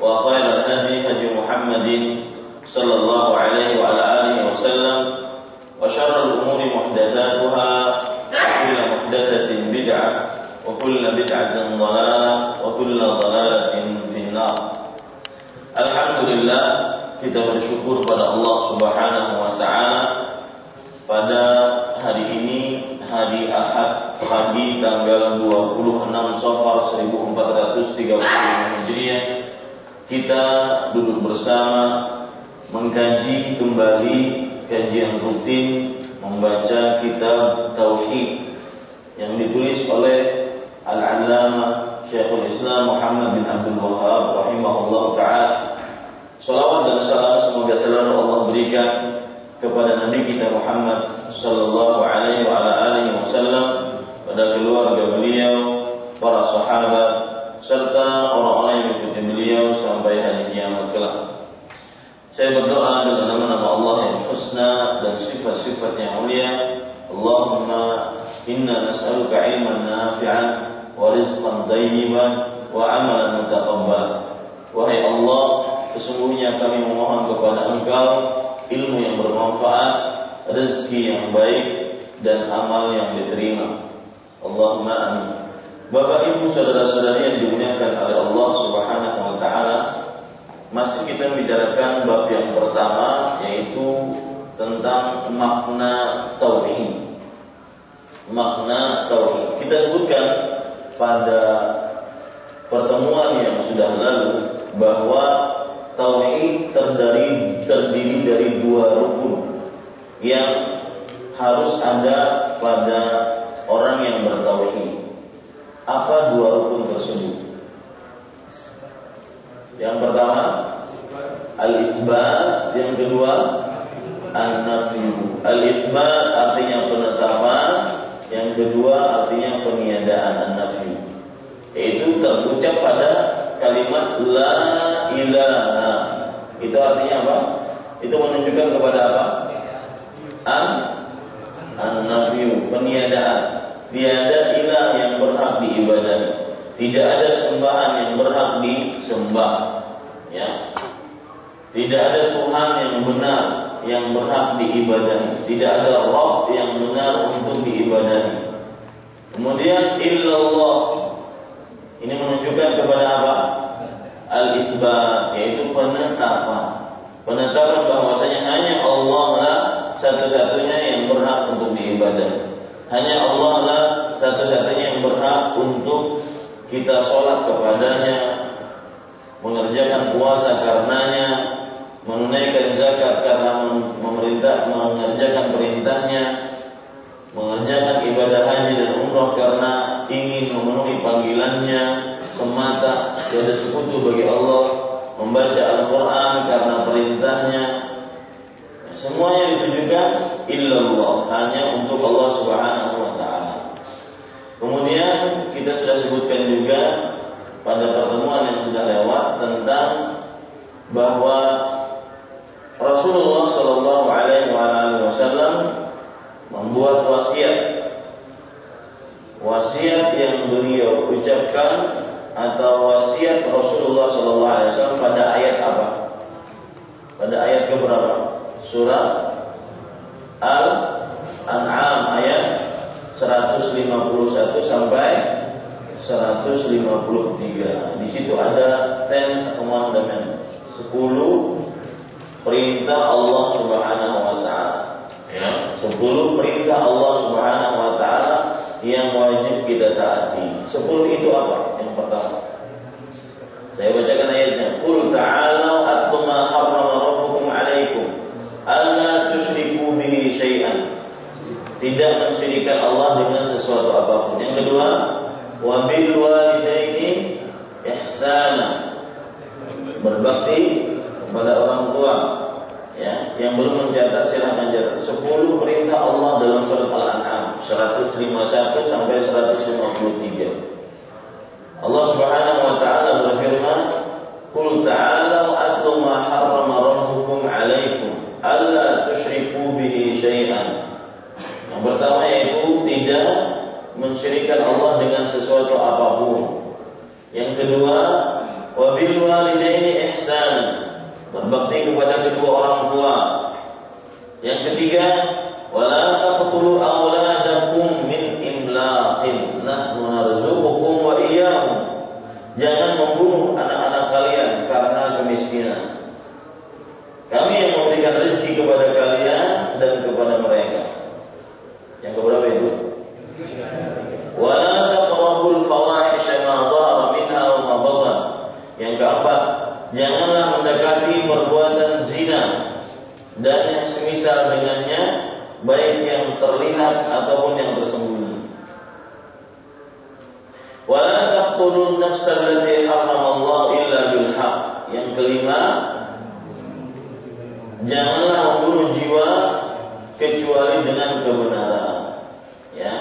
وخير الهدي هدي محمد صلى الله عليه وعلى آله وسلم وشر الأمور محدثاتها وكل محدثة بدعة وكل بدعة ضلالة وكل ضلالة في النار. الحمد لله kita bersyukur pada Allah Subhanahu wa taala pada hari ini hari Ahad pagi tanggal 26 Safar 1435 Hijriah. Kita duduk bersama mengkaji kembali kajian rutin membaca kitab tauhid yang ditulis oleh Al-Allamah Syekhul Islam Muhammad bin Abdul Wahab rahimahullah taala. Salawat dan salam semoga selalu Allah berikan kepada Nabi kita Muhammad sallallahu alaihi wa ala alihi wasallam pada keluarga beliau, para sahabat serta orang-orang yang beliau sampai hari kiamat kelak. Saya berdoa dengan nama-nama Allah yang husna dan sifat-sifat yang mulia. Allahumma inna nas'aluka ilman nafi'an wa rizqan thayyiban wa amalan mutaqabbal. Wahai Allah, sesungguhnya kami memohon kepada Engkau ilmu yang bermanfaat, rezeki yang baik dan amal yang diterima. Allahumma amin. Bapak Ibu saudara-saudari yang dimuliakan oleh Allah Subhanahu wa taala, masih kita membicarakan bab yang pertama yaitu tentang makna tauhid. Makna tauhid. Kita sebutkan pada pertemuan yang sudah lalu bahwa tauhid terdiri terdiri dari dua rukun yang harus ada pada orang yang bertauhid. Apa dua rukun tersebut? Yang pertama al-itsbat, yang kedua an-nafyu. Al-itsbat artinya penetapan, yang kedua artinya peniadaan an-nafyu. Yaitu terucap pada kalimat la ilaha. Itu artinya apa? Itu menunjukkan kepada apa? An an-nafyu, peniadaan. Tiada ilah yang berhak diibadahi. Tidak ada sembahan yang berhak disembah. Ya. Tidak ada Tuhan yang benar yang berhak diibadahi. Tidak ada Rabb yang benar untuk diibadahi. Kemudian illallah ini menunjukkan kepada apa? Al-isbat yaitu penetapan. Penetapan bahwasanya hanya Allah lah satu-satunya yang berhak untuk diibadahi. Hanya Allah lah satu-satunya yang berhak untuk kita sholat kepadanya, mengerjakan puasa karenanya, menunaikan zakat karena memerintah mengerjakan perintahnya, mengerjakan ibadah haji dan umrah karena ingin memenuhi panggilannya semata. Tiada sekutu bagi Allah, membaca Al-Quran karena perintahnya, semuanya ditujukan illallah hanya untuk Allah Subhanahu wa taala. Kemudian kita sudah sebutkan juga pada pertemuan yang sudah lewat tentang bahwa Rasulullah Shallallahu Alaihi Wasallam membuat wasiat wasiat yang beliau ucapkan atau wasiat Rasulullah Shallallahu Alaihi Wasallam pada ayat apa? Pada ayat keberapa? Surah Al-An'am ayat 151 sampai 153. Di situ ada ten commandment 10 perintah Allah Subhanahu wa taala. Ya, 10 perintah Allah Subhanahu wa taala yang wajib kita taati. 10 itu apa? Yang pertama. Saya bacakan ayatnya. Qul ta'alu atlu ma harrama rabbukum 'alaikum alla tusyriku bihi syai'an. Tidak mensyirikan Allah dengan sesuatu apa pun. Yang kedua, wa bil walidaini ihsana. Berbakti kepada orang tua ya yang belum mencatat silahkan catat 10 perintah Allah dalam surat Al-An'am 151 sampai 153 Allah Subhanahu wa taala berfirman Qul ta'alu atlu ma harrama rabbukum 'alaikum alla tusyriku bihi syai'an Yang pertama yaitu tidak mensyirikan Allah dengan sesuatu apa pun Yang kedua wa bil walidaini ihsanan berbakti kepada kedua orang tua. Yang ketiga, wala taqtulu awladakum min imlaqin nahnu narzuqukum wa iyyahum. Jangan membunuh anak-anak kalian karena kemiskinan. Kami yang memberikan rezeki kepada kalian dan kepada mereka. Yang keberapa itu? Wala taqrabul fawahisha minha wa ma. Yang keempat, janganlah mendekati perbuatan zina dan yang semisal dengannya baik yang terlihat ataupun yang tersembunyi. Wala taqtulun nafsa allati Allah illa bil Yang kelima, janganlah membunuh jiwa kecuali dengan kebenaran. Ya,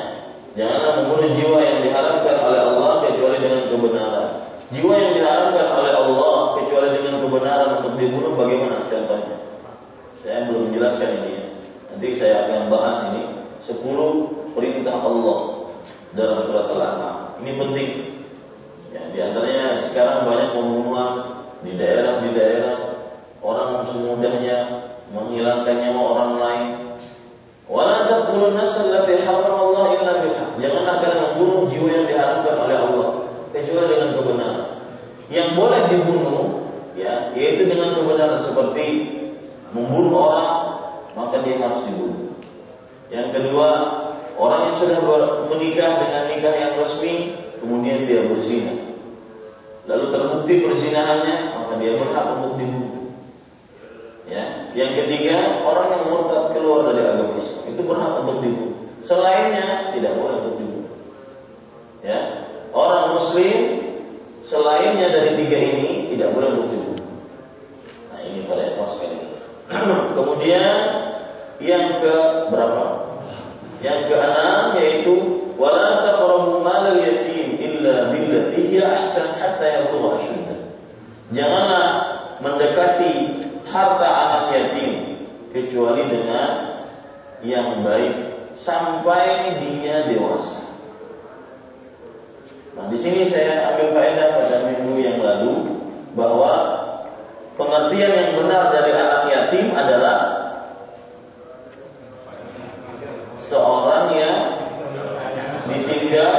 janganlah membunuh jiwa yang diharamkan oleh Allah kecuali dengan kebenaran. Jiwa yang diharamkan oleh Allah kecuali dengan kebenaran untuk dibunuh bagaimana contohnya? Saya belum menjelaskan ini ya. Nanti saya akan bahas ini 10 perintah Allah dalam surat Al-An'am. Ini penting. Ya, di antaranya sekarang banyak pembunuhan di daerah di daerah orang semudahnya menghilangkan nyawa orang lain. Janganlah kalian membunuh jiwa yang diharamkan oleh Allah kecuali dengan kebenaran. Yang boleh dibunuh ya, yaitu dengan kebenaran seperti membunuh orang, maka dia harus dibunuh. Yang kedua, orang yang sudah menikah dengan nikah yang resmi, kemudian dia berzina. Lalu terbukti perzinahannya, maka dia berhak untuk dibunuh. Ya. Yang ketiga, orang yang murtad keluar dari agama Islam itu berhak untuk dibunuh. Selainnya tidak boleh untuk dibunuh. Ya, orang muslim selainnya dari tiga ini tidak boleh untuk Nah ini pada ikhwan sekali. Kemudian yang ke berapa? Yang keenam yaitu wala taqrabu malal yatim illa billati hiya ahsan hatta yablugha. Janganlah mendekati harta anak yatim kecuali dengan yang baik sampai dia dewasa. Nah, di sini saya ambil faedah pada minggu yang lalu bahwa pengertian yang benar dari anak yatim adalah seorang yang ditinggal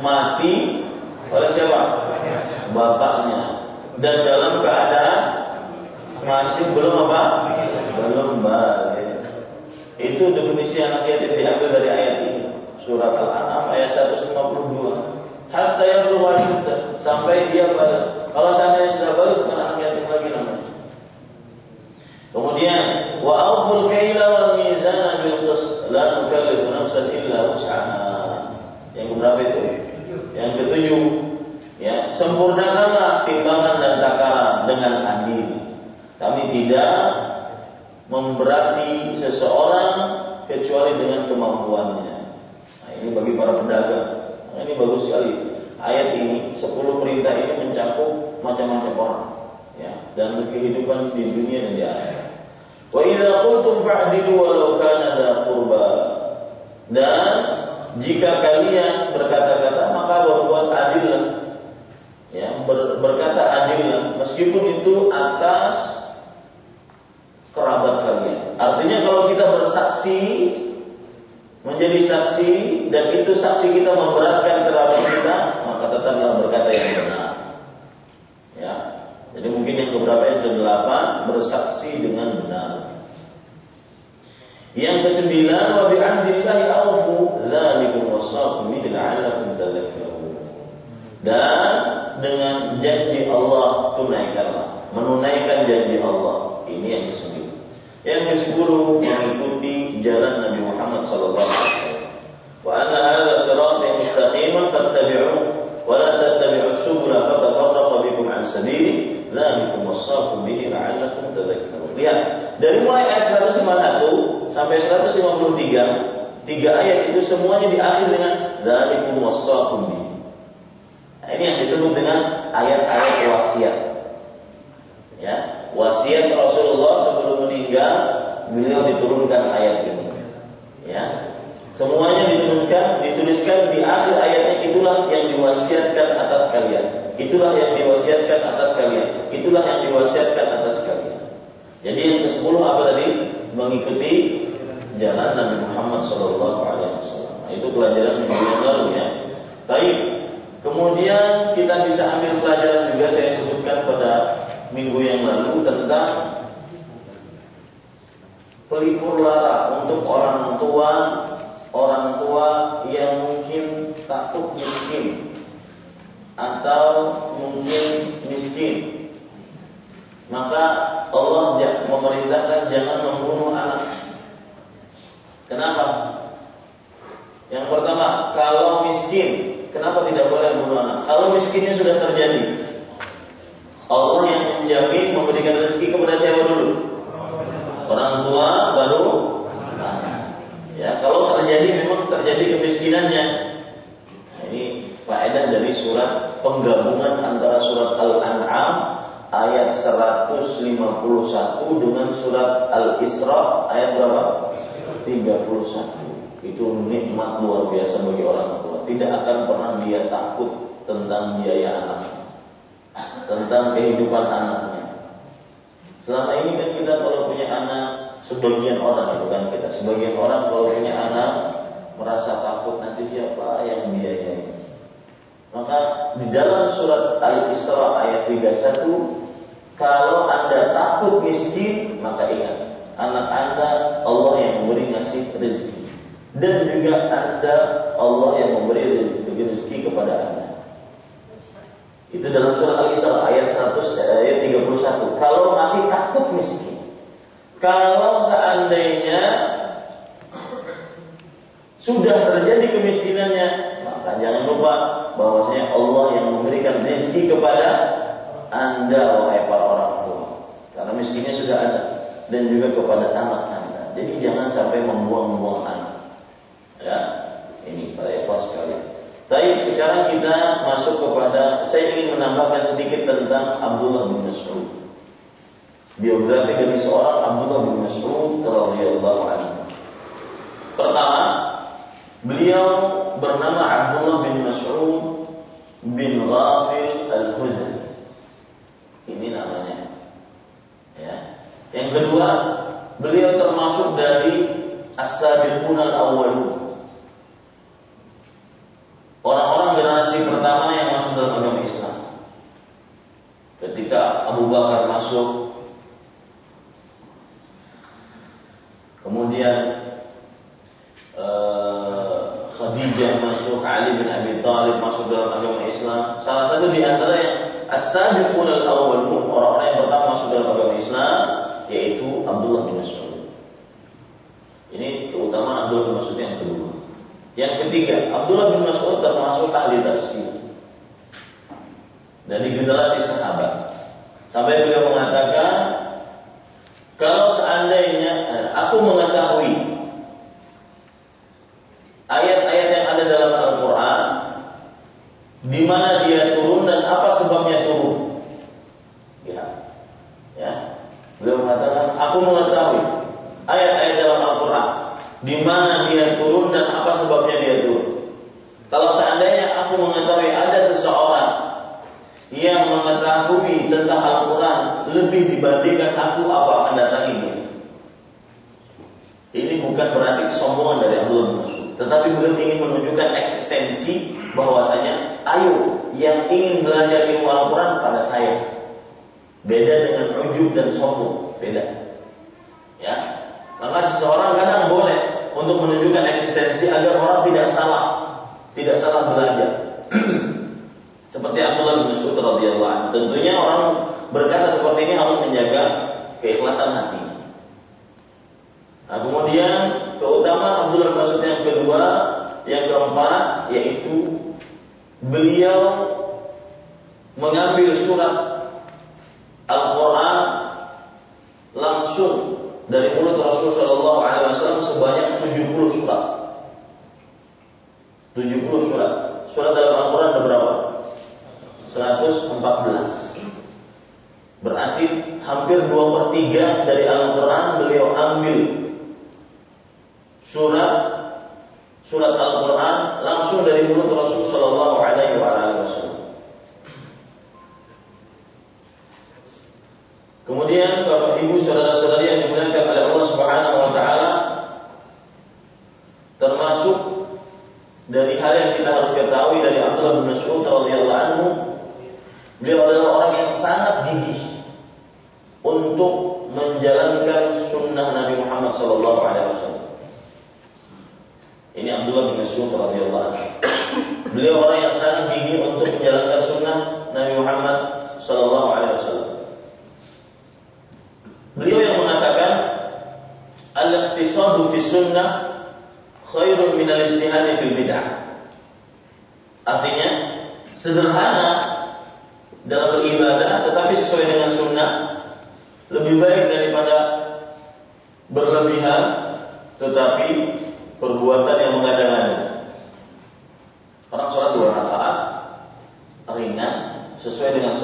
mati oleh siapa? Bapaknya dan dalam keadaan masih belum apa? Belum balik. Itu definisi anak yatim diambil dari ayat ini. Surat Al-An'am ayat 152 hatta yablugha syudda sampai dia balik. Kalau seandainya sudah balik bukan anak yatim lagi namanya. Kemudian wa awful kaila wal mizana bil qist la nukallifu nafsan illa wus'aha. Yang berapa itu? Yang ketujuh, ya, sempurnakanlah timbangan dan takaran dengan adil. Kami tidak memberati seseorang kecuali dengan kemampuannya. Nah, ini bagi para pedagang. Nah, ini bagus sekali. Ayat ini, 10 perintah ini mencakup macam-macam orang. Ya, dan kehidupan di dunia dan di akhirat. Wa idza qultum fa'dilu walau kana dha qurba. Dan jika kalian berkata-kata maka berbuat adillah. Ya, ber, berkata adillah meskipun itu atas kerabat kalian. Artinya kalau kita bersaksi menjadi saksi dan itu saksi kita memberatkan kerabat kita, maka tetaplah berkata yang benar. Ya. Jadi mungkin yang keberapa yang ke-8 bersaksi dengan benar. Yang kesembilan wa bi ahdillahi awfu dzalikum wasaqu bihi la'allakum tadhakkarun. Dan dengan janji Allah tunaikanlah, menunaikan janji Allah. Ini yang kesembilan. Yang ke-10 mengikuti jalan Nabi Muhammad sallallahu alaihi wasallam. Wa anna hadha siratan mustaqiman fattabi'uhu wa la tattabi'us subula fatafarraqa bikum an sabili dzalikum wasaqu bihi la'allakum tadhakkarun. Lihat, dari mulai ayat 151 sampai 153, tiga ayat itu semuanya diakhiri dengan dzalikum wasaqu bihi. Nah, ini yang disebut dengan ayat-ayat wasiat. Ya, wasiat Rasulullah sebelum meninggal beliau diturunkan ayat ini. Ya. Semuanya diturunkan, dituliskan di akhir ayatnya itulah yang diwasiatkan atas kalian. Itulah yang diwasiatkan atas kalian. Itulah yang diwasiatkan atas kalian. Jadi yang ke-10 apa tadi? Mengikuti jalan Nabi Muhammad sallallahu alaihi wasallam. Nah, itu pelajaran minggu yang lalu ya. Baik. Kemudian kita bisa ambil pelajaran juga saya sebutkan pada minggu yang lalu tentang pelipur lara untuk orang tua orang tua yang mungkin takut miskin atau mungkin miskin maka Allah memerintahkan jangan membunuh anak. Kenapa? Yang pertama, kalau miskin, kenapa tidak boleh membunuh anak? Kalau miskinnya sudah terjadi, Allah yang menjamin memberikan rezeki kepada siapa dulu? Orang tua baru Ya, kalau terjadi memang terjadi kemiskinannya. Nah, ini faedah dari surat penggabungan antara surat Al-An'am ayat 151 dengan surat Al-Isra ayat berapa? 31. Itu nikmat luar biasa bagi orang tua. Tidak akan pernah dia takut tentang biaya anak tentang kehidupan anaknya. Selama ini kan kita kalau punya anak, sebagian orang itu kan kita, sebagian orang kalau punya anak merasa takut nanti siapa yang biayai. Maka di dalam surat Al-Isra ayat 31 kalau Anda takut miskin, maka ingat anak Anda Allah yang memberi ngasih rezeki dan juga Anda Allah yang memberi rezeki, rezeki kepada Anda. Itu dalam surah Al-Isra ayat 100 ayat 31. Kalau masih takut miskin. Kalau seandainya sudah terjadi kemiskinannya, maka jangan lupa bahwasanya Allah yang memberikan rezeki kepada Anda wahai para orang tua. Karena miskinnya sudah ada dan juga kepada anak Anda. Jadi jangan sampai membuang-buang anak. Ya, ini para ikhwas sekalian. Baik, sekarang kita masuk kepada saya ingin menambahkan sedikit tentang Abdullah bin Mas'ud. Biografi dari seorang Abdullah bin Mas'ud radhiyallahu anhu. Pertama, beliau bernama Abdullah bin Mas'ud bin Ghafil al-Huzali. Ini namanya. Ya. Yang kedua, beliau termasuk dari As-Sabiqun al-Awwalun Orang-orang generasi pertama yang masuk dalam agama Islam. Ketika Abu Bakar masuk, kemudian uh, Khadijah masuk, Ali bin Abi Thalib masuk dalam agama Islam. Salah satu di antara yang as-sabiqun al-awwalun, orang-orang yang pertama masuk dalam agama Islam yaitu Abdullah bin Mas'ud. Ini keutamaan Abdullah bin Mas'ud yang kedua. Yang ketiga, Abdullah bin Mas'ud termasuk ahli tafsir dari generasi sahabat. Sampai beliau mengatakan, kalau seandainya eh, aku mengetahui ayat-ayat yang ada dalam Al-Quran, di mana dia turun dan apa sebabnya turun, ya, ya. Beliau mengatakan, aku mengetahui ayat-ayat dalam Al-Quran di mana dia turun dan apa sebabnya dia turun. Kalau seandainya aku mengetahui ada seseorang yang mengetahui tentang Al-Quran lebih dibandingkan aku apa akan datangi dia. Ini bukan berarti kesombongan dari Abdullah bin Mas'ud, tetapi beliau ingin menunjukkan eksistensi bahwasanya ayo yang ingin belajar ilmu Al-Quran pada saya Beda dengan ujub dan sombong, beda. Ya. Maka seseorang kadang boleh untuk menunjukkan eksistensi agar orang tidak salah, tidak salah belajar. seperti Abdullah bin Mas'ud radhiyallahu. Tentunya orang berkata seperti ini harus menjaga keikhlasan hati. Nah, kemudian keutamaan Abdullah Mas'ud yang kedua, yang keempat yaitu beliau mengambil surat Al-Quran langsung dari mulut Rasul Shallallahu Alaihi Wasallam sebanyak 70 surat. 70 surat. Surat dalam Al-Quran ada berapa? 114. Berarti hampir dua per tiga dari Al-Quran beliau ambil surat surat Al-Quran langsung dari mulut Rasul Shallallahu Alaihi Wasallam. Kemudian Bapak Ibu saudara-saudari yang dimuliakan oleh Allah Subhanahu wa taala termasuk dari hal yang kita harus ketahui dari Abdullah bin Mas'ud radhiyallahu anhu beliau adalah orang yang sangat gigih untuk menjalankan sunnah Nabi Muhammad sallallahu alaihi wasallam. Ini Abdullah bin Mas'ud radhiyallahu anhu. Beliau orang yang sangat gigih untuk menjalankan sunnah Nabi Muhammad sallallahu alaihi wasallam. Beliau yang mengatakan al-iqtisadu fi sunnah khairun min al-ijtihad fil bid'ah. Artinya sederhana dalam beribadah tetapi sesuai dengan sunnah lebih baik daripada berlebihan tetapi perbuatan yang mengada-ngada. Orang sholat dua rakaat ringan sesuai dengan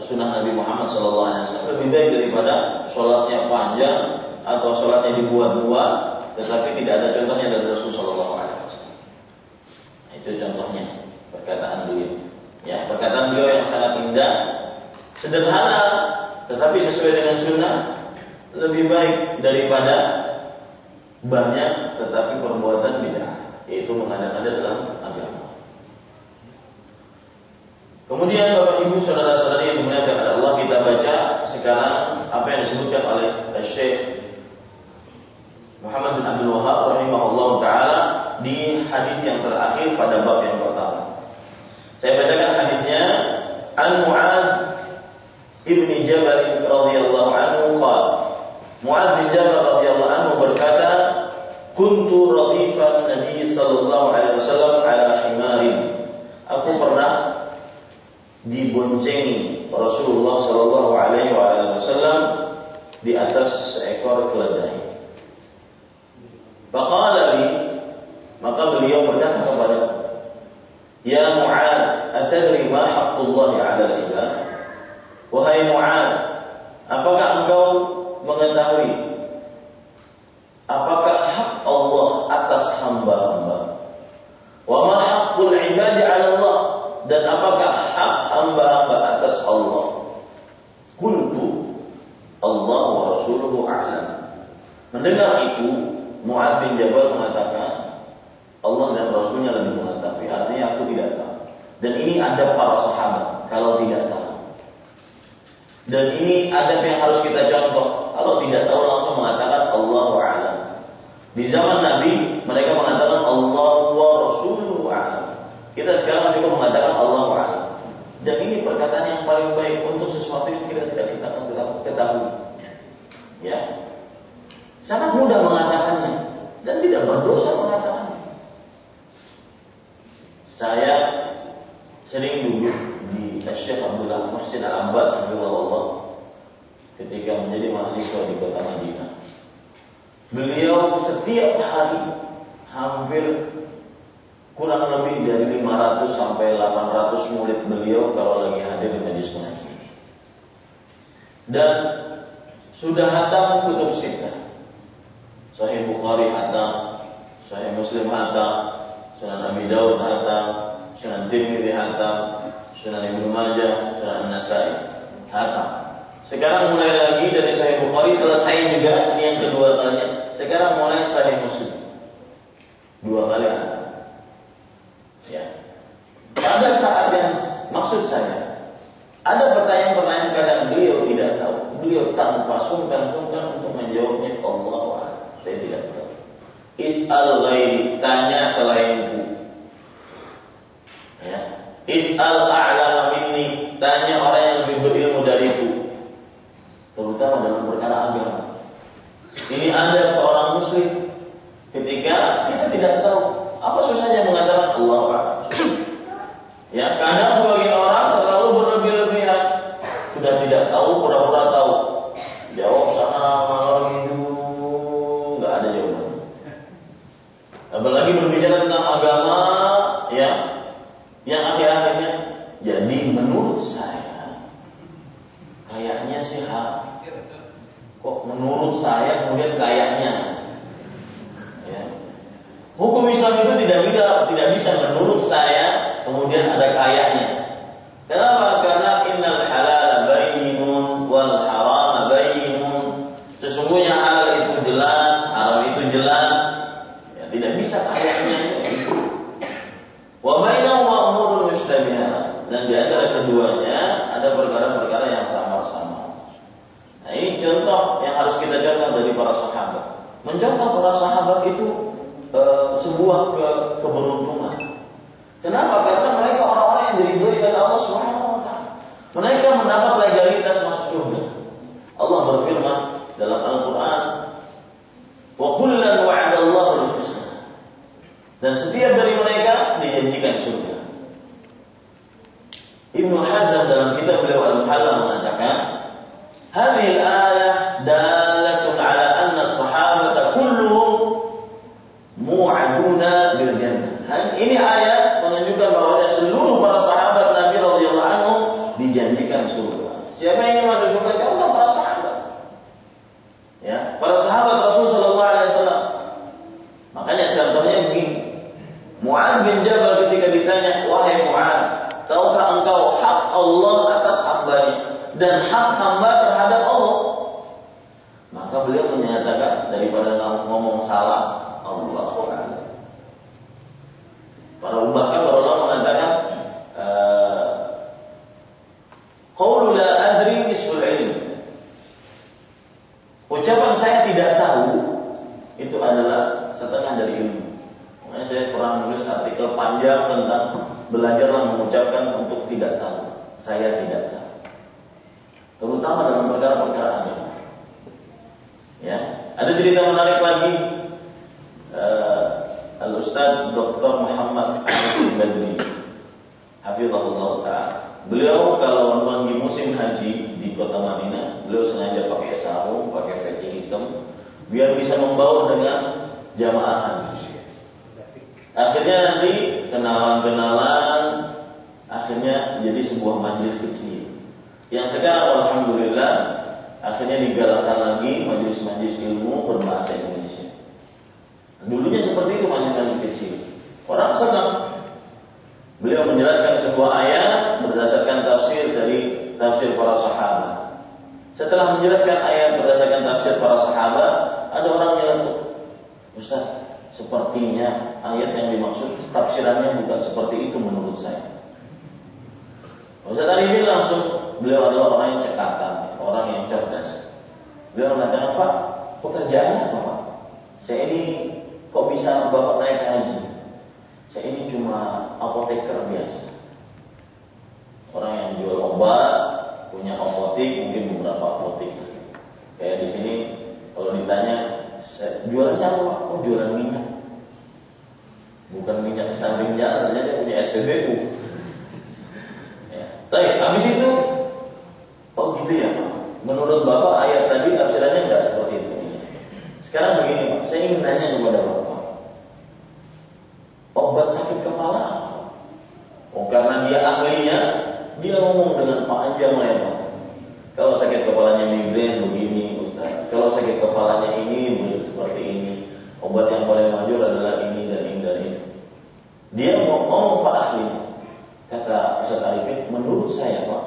sunnah Nabi Muhammad SAW lebih baik daripada sholatnya panjang atau sholatnya dibuat-buat, tetapi tidak ada contohnya dari Rasulullah SAW. Nah, itu contohnya perkataan beliau. Ya, perkataan beliau yang sangat indah, sederhana, tetapi sesuai dengan sunnah lebih baik daripada banyak tetapi perbuatan bid'ah, yaitu mengada-ngada dalam agama. Kemudian Bapak Ibu saudara-saudari yang dimuliakan oleh Allah kita baca sekarang apa yang disebutkan oleh Syekh Muhammad bin Abdul Wahab rahimahullah taala di hadis yang terakhir pada bab yang pertama. Saya bacakan hadisnya An Mu'ad ibni Jabal radhiyallahu anhu qala Mu'ad bin Jabal radhiyallahu anhu berkata Kuntu radifan Nabi sallallahu alaihi wasallam ala himarin Aku pernah diboncengi Rasulullah Shallallahu Alaihi Wasallam di atas seekor keledai. Faqala li maka beliau berkata kepada Ya Mu'ad, atadri ma haqqullah 'ala al-ibad? Wahai Mu'ad, apakah engkau mengetahui apakah hak Allah atas hamba-hamba? Wa ma haqqul 'ibadi 'ala Allah? Dan apakah hak hamba-hamba atas Allah. Kuntu Allah wa Rasuluhu a'lam. Mendengar itu, Mu'ad bin Jabal mengatakan, Allah dan Rasulnya lebih mengetahui. Artinya aku tidak tahu. Dan ini ada para sahabat kalau tidak tahu. Dan ini ada yang harus kita contoh. Kalau tidak tahu langsung mengatakan Allah a'lam. Di zaman Nabi mereka mengatakan Allah wa Rasuluhu a'lam. Kita sekarang cukup mengatakan Allah a'lam. Dan ini perkataan yang paling baik untuk sesuatu yang kita tidak kita ketahui. Ya, sangat mudah mengatakannya dan tidak berdosa mengatakannya. Saya sering di Syekh Abdullah Masjid Al-Ambad Allah ketika menjadi mahasiswa di kota Madinah. Beliau setiap hari hampir kurang lebih dari 500 sampai 800 murid beliau kalau lagi hadir di majlis pengajian. Dan sudah hatam kutub sita. Sahih Bukhari hatam, Sahih Muslim hatam, Sunan Abi Dawud hatam, Sunan Tirmidzi hatam, Sunan Ibnu Majah, Sunan Nasai hatam. Sekarang mulai lagi dari Sahih Bukhari selesai juga ini yang kedua kalinya. Sekarang mulai Sahih Muslim. Dua kali hatam. Ya. Pada saat yang maksud saya ada pertanyaan-pertanyaan kadang beliau tidak tahu. Beliau tanpa sungkan-sungkan untuk menjawabnya Allah Saya tidak tahu. Is'al ghairi, tanya selainku. Ya. Is'al a'lama minni, tanya orang yang lebih berilmu dariku. Terutama dalam perkara agama. Ini Anda seorang muslim ketika kita tidak tahu apa susahnya mengatakan Allah Ya, kadang sebagian orang terlalu berlebih-lebihan sudah tidak tahu pura-pura tahu. Jawab sana malam itu nggak ada jawaban. Apalagi berbicara tentang agama, ya, yang akhir-akhirnya jadi menurut saya kayaknya sih kok menurut saya kemudian kayaknya ya. Hukum Islam itu tidak bisa tidak bisa menurut saya kemudian ada kayaknya. Kenapa? Karena innal halal bayyinun wal haram bayyinun. Sesungguhnya halal itu jelas, haram itu jelas. Ya, tidak bisa kayaknya itu. Wa bainahuma umurun mushtabihat. Dan di antara keduanya ada perkara-perkara yang sama-sama. Nah, ini contoh yang harus kita contoh dari para Mencontoh para sahabat itu e, sebuah ke, keberuntungan. Kenapa? Karena mereka orang-orang yang diridhoi oleh Allah Subhanahu wa taala. Mereka mendapat legalitas masuk surga. Allah berfirman dalam Al-Qur'an, "Wa kullan wa'ada Allahu al-husna." Dan setiap dari mereka dijanjikan surga. Ibnu Hazm dalam kitab beliau Al-Muhalla mengatakan, "Hadhihi al-ayah dalatun 'ala anna as-sahabata kulluhum mu'aduna bil jannah." Ini ayat menunjukkan bahwa seluruh para sahabat Nabi radhiyallahu anhu dijanjikan surga. Siapa yang ingin masuk surga? Ya Allah para sahabat. Ya, para sahabat Rasul sallallahu alaihi wasallam. Makanya contohnya begini. Mu'ad bin Jabal ketika ditanya, "Wahai Mu'ad, tahukah engkau hak Allah atas hambanya dan hak hamba terhadap Allah?" Maka beliau menyatakan daripada ngomong salah, Allah Para bahkan para ulama mengatakan eh, qaulu la adri ismul ilm. Ucapan saya tidak tahu itu adalah setengah dari ilmu. Makanya saya pernah menulis artikel panjang tentang belajarlah mengucapkan untuk tidak tahu. Saya tidak tahu. Terutama dalam perkara-perkara agama. Ya, ada cerita menarik lagi. Uh, Al-Ustaz Dr. Muhammad Ahmad Badri Hafizahullah Ta'ala Beliau kalau lagi musim haji di kota Madinah Beliau sengaja pakai sarung, pakai peci hitam Biar bisa membawa dengan jamaah haji Akhirnya nanti kenalan-kenalan Akhirnya jadi sebuah majelis kecil Yang sekarang Alhamdulillah Akhirnya digalakkan lagi majelis-majelis ilmu berbahasa Indonesia Dulunya seperti itu masih kecil. Orang senang. Beliau menjelaskan sebuah ayat berdasarkan tafsir dari tafsir para sahabat. Setelah menjelaskan ayat berdasarkan tafsir para sahabat, ada orang yang. Ustaz, sepertinya ayat yang dimaksud tafsirannya bukan seperti itu menurut saya. Ustaz ini langsung beliau adalah orang yang cekatan, orang yang cerdas. Beliau mengatakan, Pak, pekerjaannya apa Pak? Saya ini Kok bisa bapak naik haji? Saya ini cuma apoteker biasa. Orang yang jual obat, punya apotek, mungkin beberapa apotek. Kayak di sini, kalau ditanya, jualannya apa pak? Oh jualan minyak. Bukan minyak samping jalan, ternyata punya SPBU. Ya. Tapi habis itu, oh gitu ya pak. Menurut bapak ayat tadi tafsirannya nggak seperti itu. Sekarang begini Pak, saya ingin tanya kepada Bapak. Obat sakit kepala Oh karena dia ahlinya, dia ngomong dengan panjang lebar. Kalau sakit kepalanya migrain begini, Ustaz kepalanya ini seperti ini. Obat yang paling manjur adalah ini dan ini dan ini. Dia ngomong Pak Ahli. Kata Ustaz Arifin, menurut saya Pak,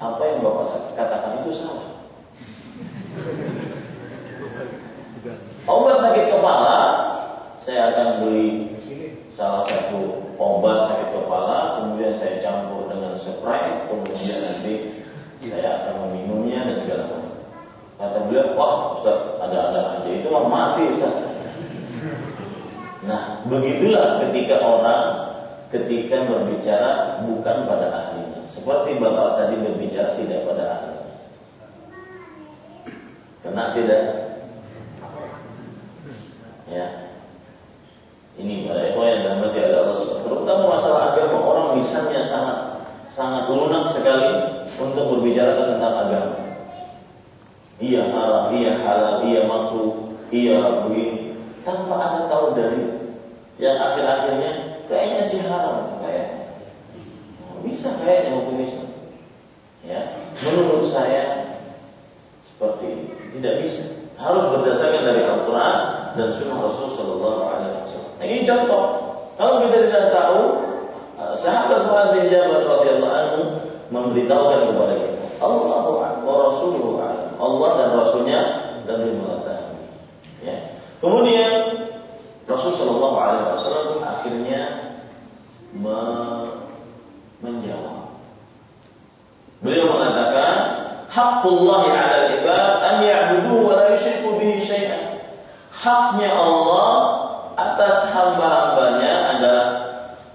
apa yang Bapak katakan itu salah. Obat sakit kepala, saya akan beli salah satu obat sakit kepala, kemudian saya campur dengan spray, kemudian nanti saya akan meminumnya dan segala macam. Kata beliau, wah Ustaz, ada-ada aja itu mah mati Ustaz. Nah, begitulah ketika orang ketika berbicara bukan pada ahlinya. Seperti Bapak tadi berbicara tidak pada ahli. Kena tidak? Ya. Ini para ikhwan yang dirahmati oleh Allah Terutama masalah agama orang misalnya sangat sangat lunak sekali untuk berbicara tentang agama iya halal, iya halal, iya makruh, iya begini, tanpa ada tahu dari yang akhir-akhirnya kayaknya sih haram kayak nah, bisa kayaknya hukum Islam. Ya, menurut saya seperti ini tidak bisa. Harus berdasarkan dari Al-Quran dan Sunnah Rasul Shallallahu Alaihi Wasallam. Nah, ini contoh. Kalau kita tidak tahu, eh, sahabat Muhammad bin Jabal radhiyallahu anhu memberitahukan kepada kita, Allahu wa Rasuluhu Allah dan Rasulnya lebih mengetahui. Ya. Kemudian Rasul Shallallahu akhirnya me menjawab. Beliau mengatakan, Hakullah ala ibad an ya'budu wa la yushriku bihi syai'an. Haknya Allah atas hamba-hambanya adalah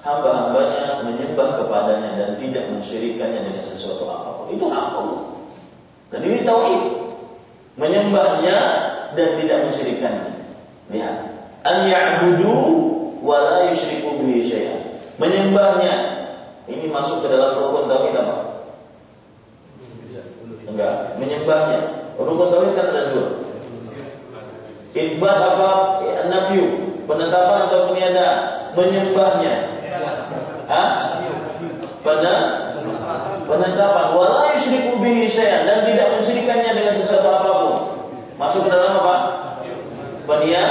hamba-hambanya menyembah kepadanya dan tidak mensyirikannya dengan sesuatu apa pun. Itu hak Allah. Dan ini tauhid. Menyembahnya dan tidak mensyirikannya. Lihat. An ya'budu wa la yusyriku. Menyembahnya. Ini masuk ke dalam rukun tauhid apa? Enggak, menyembahnya. Rukun tauhid kan ada dua. Ibad apa? Nafiu. Penetapan atau peniadaan. Menyembahnya. Hah? Pada penetapan wala yusyriku bihi dan tidak mensyirikannya dengan sesuatu apa pun. Masuk ke dalam apa? Penia,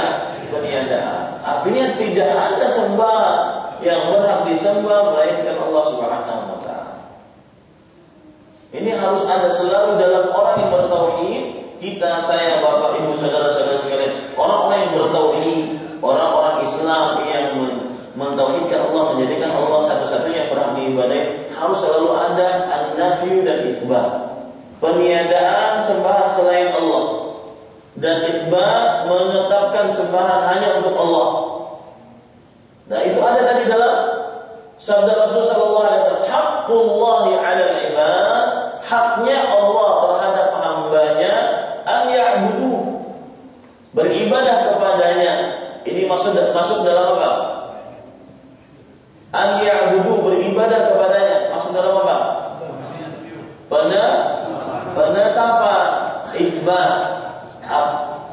peniadaan. Artinya tidak ada sembahan yang berhak disembah melainkan Allah Subhanahu wa taala. Ini harus ada selalu dalam orang yang bertauhid, kita, saya, Bapak, Ibu, saudara-saudara sekalian, orang-orang yang bertauhid, orang-orang Islam yang mentauhidkan Allah, menjadikan Allah satu-satunya yang berhak diibadai, harus selalu ada an-nafyu dan isbat. Peniadaan sembahan selain Allah dan isbat menetapkan sembahan hanya untuk Allah. Nah itu ada tadi dalam sabda Rasul Sallallahu Alaihi Wasallam, Hakkullahi ala ibad, haknya Allah terhadap hambanya an ya'budu beribadah kepadanya. Ini maksud masuk dalam apa? An ya'budu beribadah kepadanya. Masuk dalam apa? Penetapan ikhbar.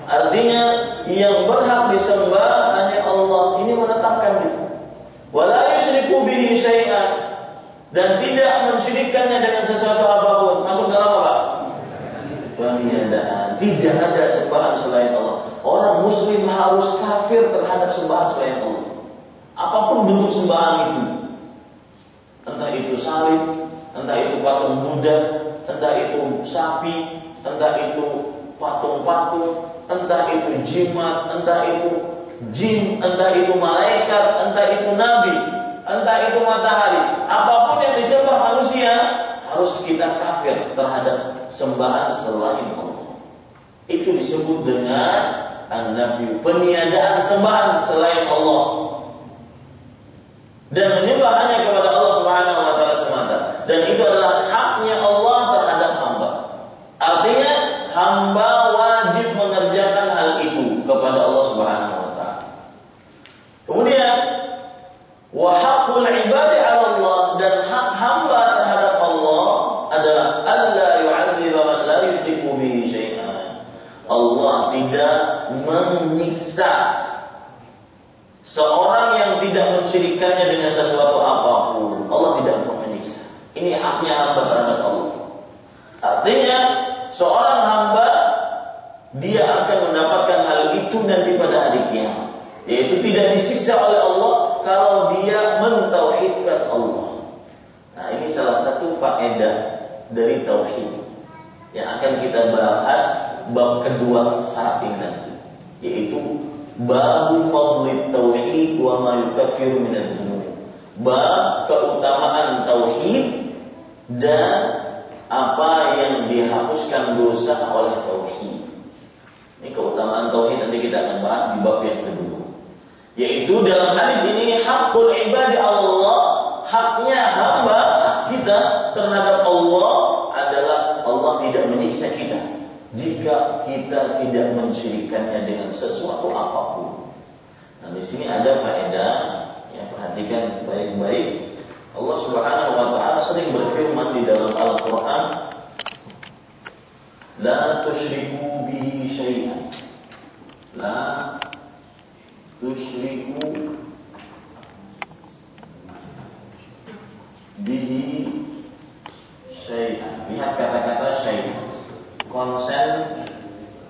Artinya yang berhak disembah hanya Allah. Ini menetapkan itu. Wala bihi syai'an dan tidak mensyirikkannya dengan sesuatu apa pun. Masuk dalam apa? Peniadaan. Tidak ada sembahan selain Allah. Orang muslim harus kafir terhadap sembahan selain Allah. Apa pun bentuk sembahan itu. Entah itu salib, entah itu patung Buddha, entah itu sapi, entah itu patung-patung, entah itu jimat, entah itu jin, entah itu malaikat, entah itu nabi, entah itu matahari. Apa pun yang disembah manusia harus kita kafir terhadap sembahan selain Allah. Itu disebut dengan an-nafyu, peniadaan sembahan selain Allah dan menyembah hanya kepada Allah Subhanahu wa taala semata. Dan itu adalah haknya Allah terhadap hamba. Artinya hamba wajib mengerjakan hal itu kepada Allah Subhanahu wa taala. Kemudian wa haqqul ibadi 'ala Allah dan hak hamba terhadap Allah adalah alla yu'adziba man la yusyriku bihi syai'an. Allah tidak menyiksa Seorang yang tidak mensyirikannya dengan sesuatu apa pun, Allah tidak menyiksa. Ini haknya hamba terhadap Allah. Artinya, seorang hamba dia akan mendapatkan hal itu nanti pada kiamat. Yaitu tidak disiksa oleh Allah kalau dia mentauhidkan Allah. Nah, ini salah satu faedah dari tauhid yang akan kita bahas bab kedua saat ini nanti, yaitu babu fadli tauhid wa ma yukaffiru min Bab keutamaan tauhid dan apa yang dihapuskan dosa oleh tauhid. Ini keutamaan tauhid nanti kita akan bahas di bab yang kedua. Yaitu dalam hadis ini hakul ibadi Allah, haknya hamba kita terhadap Allah adalah Allah tidak menyiksa kita jika kita tidak mensyirikannya dengan sesuatu apa pun. Nah, di sini ada faedah yang perhatikan baik-baik. Allah Subhanahu wa taala sering berfirman di dalam Al-Qur'an, "La tusyriku bihi syai'an." La tusyriku bihi syai'an. Lihat kata-kata syai'an. Konsen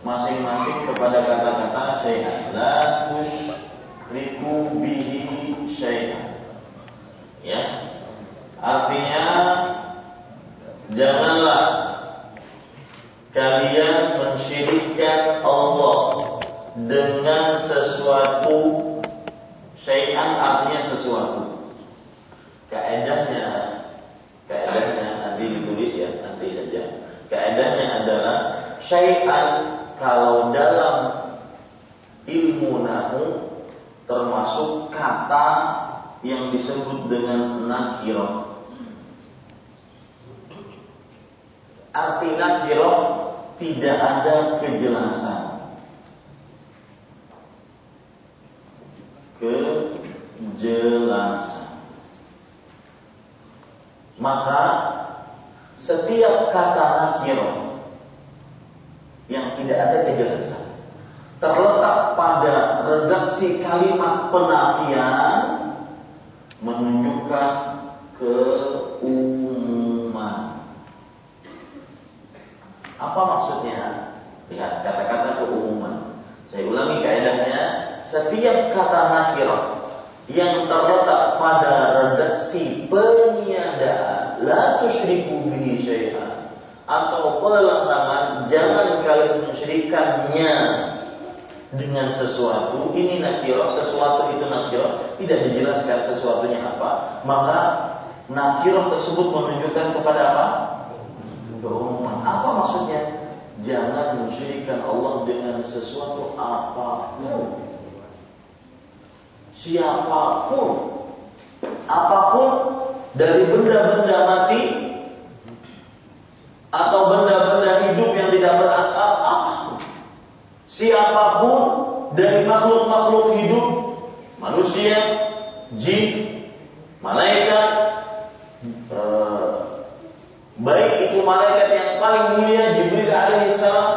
masing-masing kepada kata-kata syai'an. La tusyriku bihi syai'an. Ya. Artinya janganlah kalian mensyirikkan Allah dengan sesuatu syai'an artinya sesuatu. Kaedahnya kaedahnya nanti ditulis ya, nanti saja. Kaedahnya adalah syai'an kalau dalam ilmu nahu termasuk kata yang disebut dengan nakirah. Arti nakirah tidak ada kejelasan. kejelasan. Maka setiap kata nakiro yang tidak ada kejelasan terletak pada redaksi kalimat penafian menunjukkan keumuman. Apa maksudnya? Lihat kata-kata keumuman. Saya ulangi kaidahnya setiap kata nakirah yang terletak pada redaksi peniadaan la tusyriku bihi syai'an atau pelarangan jangan kalian mensyirikannya dengan sesuatu. Ini nakirah sesuatu itu nakirah tidak dijelaskan sesuatunya apa maka nakirah tersebut menunjukkan kepada apa? Keumuman apa maksudnya? Jangan mensyirikan Allah dengan sesuatu apa pun siapa pun apa pun dari benda-benda mati atau benda-benda hidup yang tidak berakal apa pun. Siapa pun dari makhluk-makhluk hidup manusia jin malaikat eh, baik itu malaikat yang paling mulia Jibril alaihissalam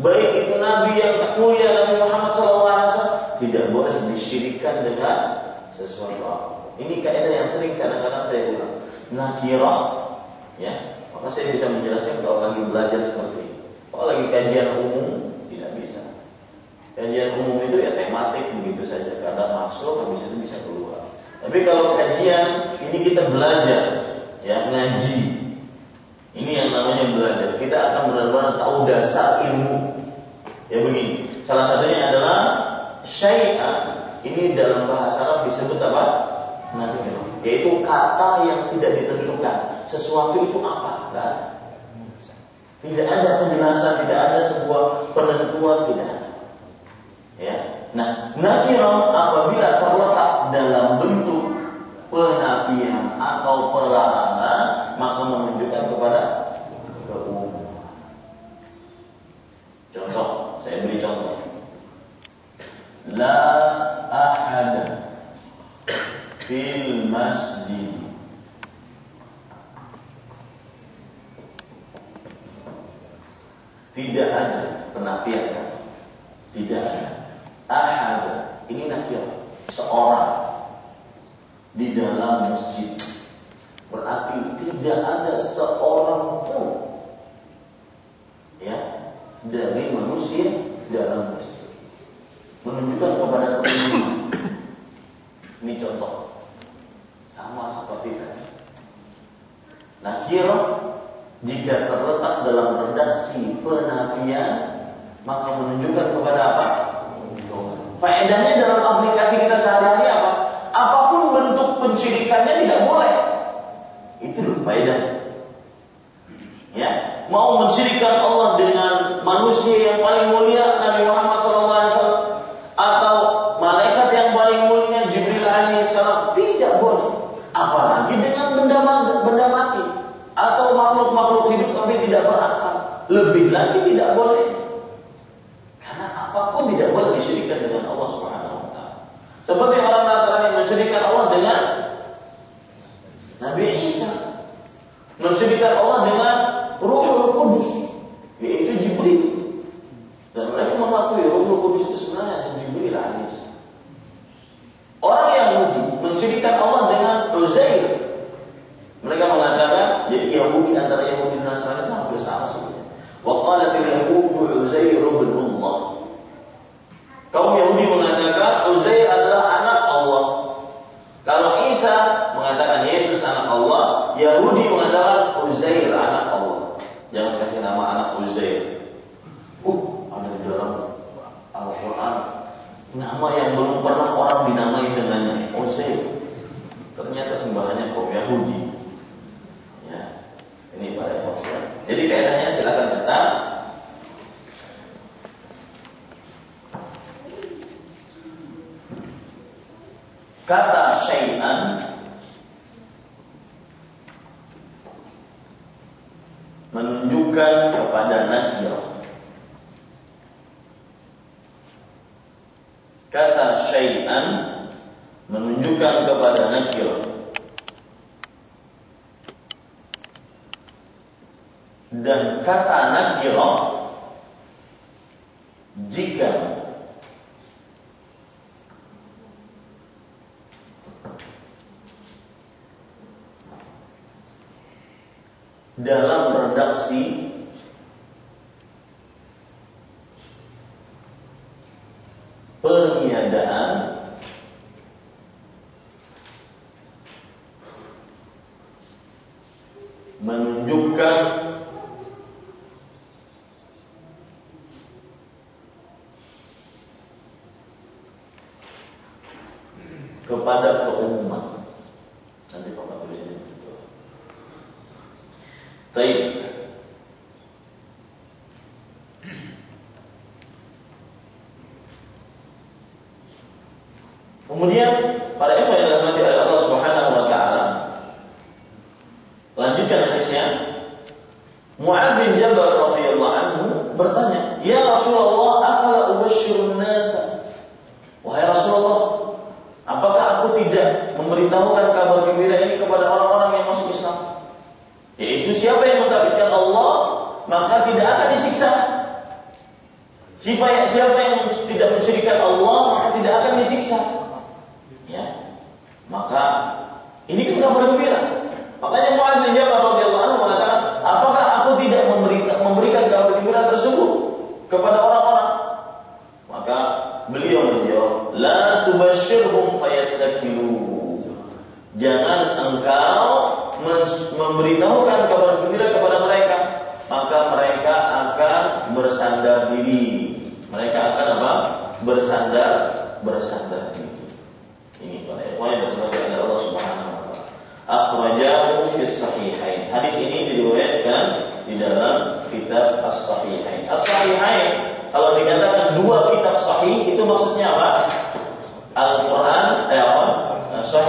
baik itu nabi yang termulia Nabi Muhammad SAW tidak boleh disyirikan dengan sesuatu. Ini kaidah yang sering kadang-kadang saya ulang. Nakira, ya, maka saya bisa menjelaskan kalau lagi belajar seperti ini. Kalau lagi kajian umum tidak bisa. Kajian umum itu ya tematik begitu saja. Kadang masuk, habis itu bisa keluar. Tapi kalau kajian ini kita belajar, ya ngaji. Ini yang namanya belajar. Kita akan benar-benar tahu dasar ilmu. Ya begini. Salah satunya adalah syai'an ini dalam bahasa Arab disebut apa? Nakir. Yaitu kata yang tidak ditentukan. Sesuatu itu apa? Kan? Tidak ada penjelasan, tidak ada sebuah penentuan, tidak ada. Ya. Nah, nakirah apabila terletak dalam bentuk penafian atau pelarangan, maka menunjukkan kepada keumuman. Contoh, saya beri contoh la ahada fil masjid. Tidak ada penafian kan? tidak ada. Ahada ini nafian seorang di dalam masjid. Berarti tidak ada seorang pun ya dari manusia dalam masjid menunjukkan kepada kebenaran. Ini contoh sama seperti tadi. Nah, kira jika terletak dalam redaksi penafian maka menunjukkan kepada apa? Faedahnya dalam aplikasi kita sehari-hari apa? Apa pun bentuk pencirikannya tidak boleh. Itu loh faedahnya. Ya, mau mencirikan Allah dengan manusia yang paling mulia Nabi Muhammad Seperti orang Nasrani mensyirikkan Allah dengan Nabi Isa. Mensyirikkan Allah dengan kata syai'an menunjukkan kepada nakir. Dan kata nakir jika dalam redaksi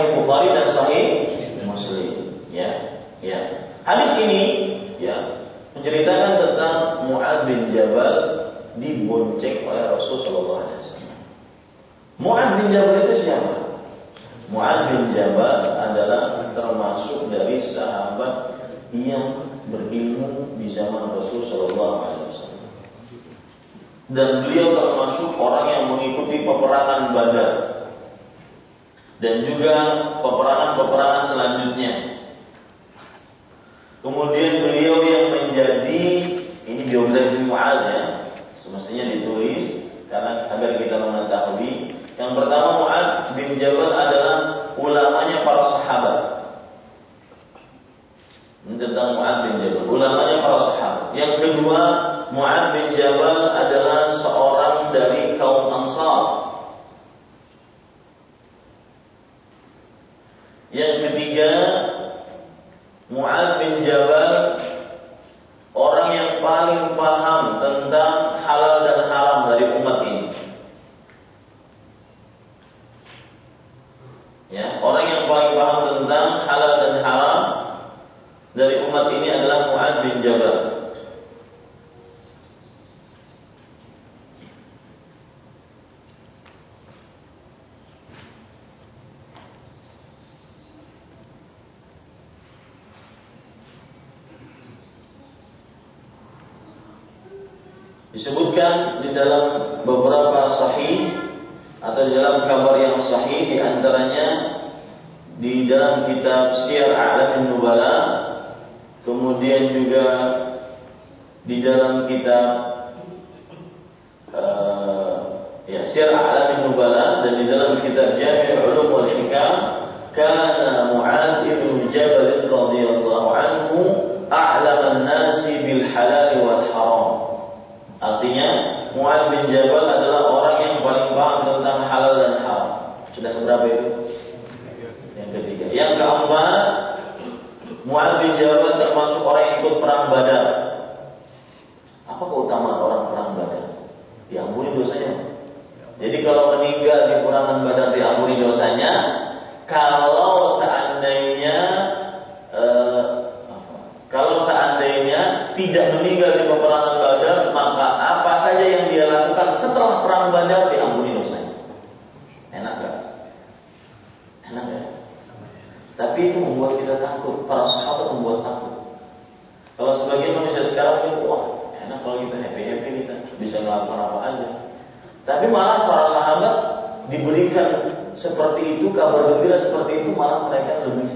Sahih Bukhari dan Sahih Muslim. Ya, ya. Hadis ini ya menceritakan tentang Mu'ad bin Jabal dibonceng oleh Rasul Shallallahu Alaihi Wasallam. Mu'ad bin Jabal itu siapa? Mu'ad bin Jabal adalah termasuk dari sahabat yang berilmu di zaman Rasul Shallallahu Alaihi Wasallam. Dan beliau termasuk orang yang mengikuti peperangan Badar dan juga peperangan-peperangan selanjutnya. Kemudian beliau yang menjadi ini biografi Mu'ad ya, semestinya ditulis karena agar kita mengetahui. Yang pertama muat bin Jabal adalah ulamanya para sahabat. Ini tentang Mu'ad bin Jabal, ulamanya para sahabat. Yang kedua muat bin Jabal adalah seorang Yang ketiga, Mu'ad bin Jabal orang yang paling paham tentang halal dan haram dari umat ini. Ya, orang yang paling paham tentang halal dan haram dari umat ini adalah Mu'ad bin Jabal. disebutkan di dalam beberapa sahih atau di dalam kabar yang sahih di antaranya di dalam kitab Syiar A'lam Nubala kemudian juga di dalam kitab uh, ya Syiar A'lam Nubala dan di dalam kitab Jami' Ulum wal Hikam kana Mu'ad bin Jabal radhiyallahu anhu a'laman nasi bil halal wal haram Artinya Mu'ad bin Jabal adalah orang yang paling paham tentang halal dan haram. Sudah seberapa itu? Yang ketiga. Yang keempat, Mu'ad bin Jabal termasuk orang yang ikut perang Badar. Apa keutamaan orang perang Badar? Diampuni dosanya. Jadi kalau meninggal di perangan Badar diampuni dosanya, kalau seandainya eh, kalau seandainya tidak meninggal di peperangan Badar, maka apa saja yang dia lakukan setelah perang Badar diampuni dosanya. Enak gak? Enak gak? Tapi itu membuat kita takut. Para sahabat membuat takut. Kalau sebagian manusia sekarang itu, wah enak kalau kita happy happy kita bisa melakukan apa aja. Tapi malah para sahabat diberikan seperti itu kabar gembira seperti itu malah mereka lebih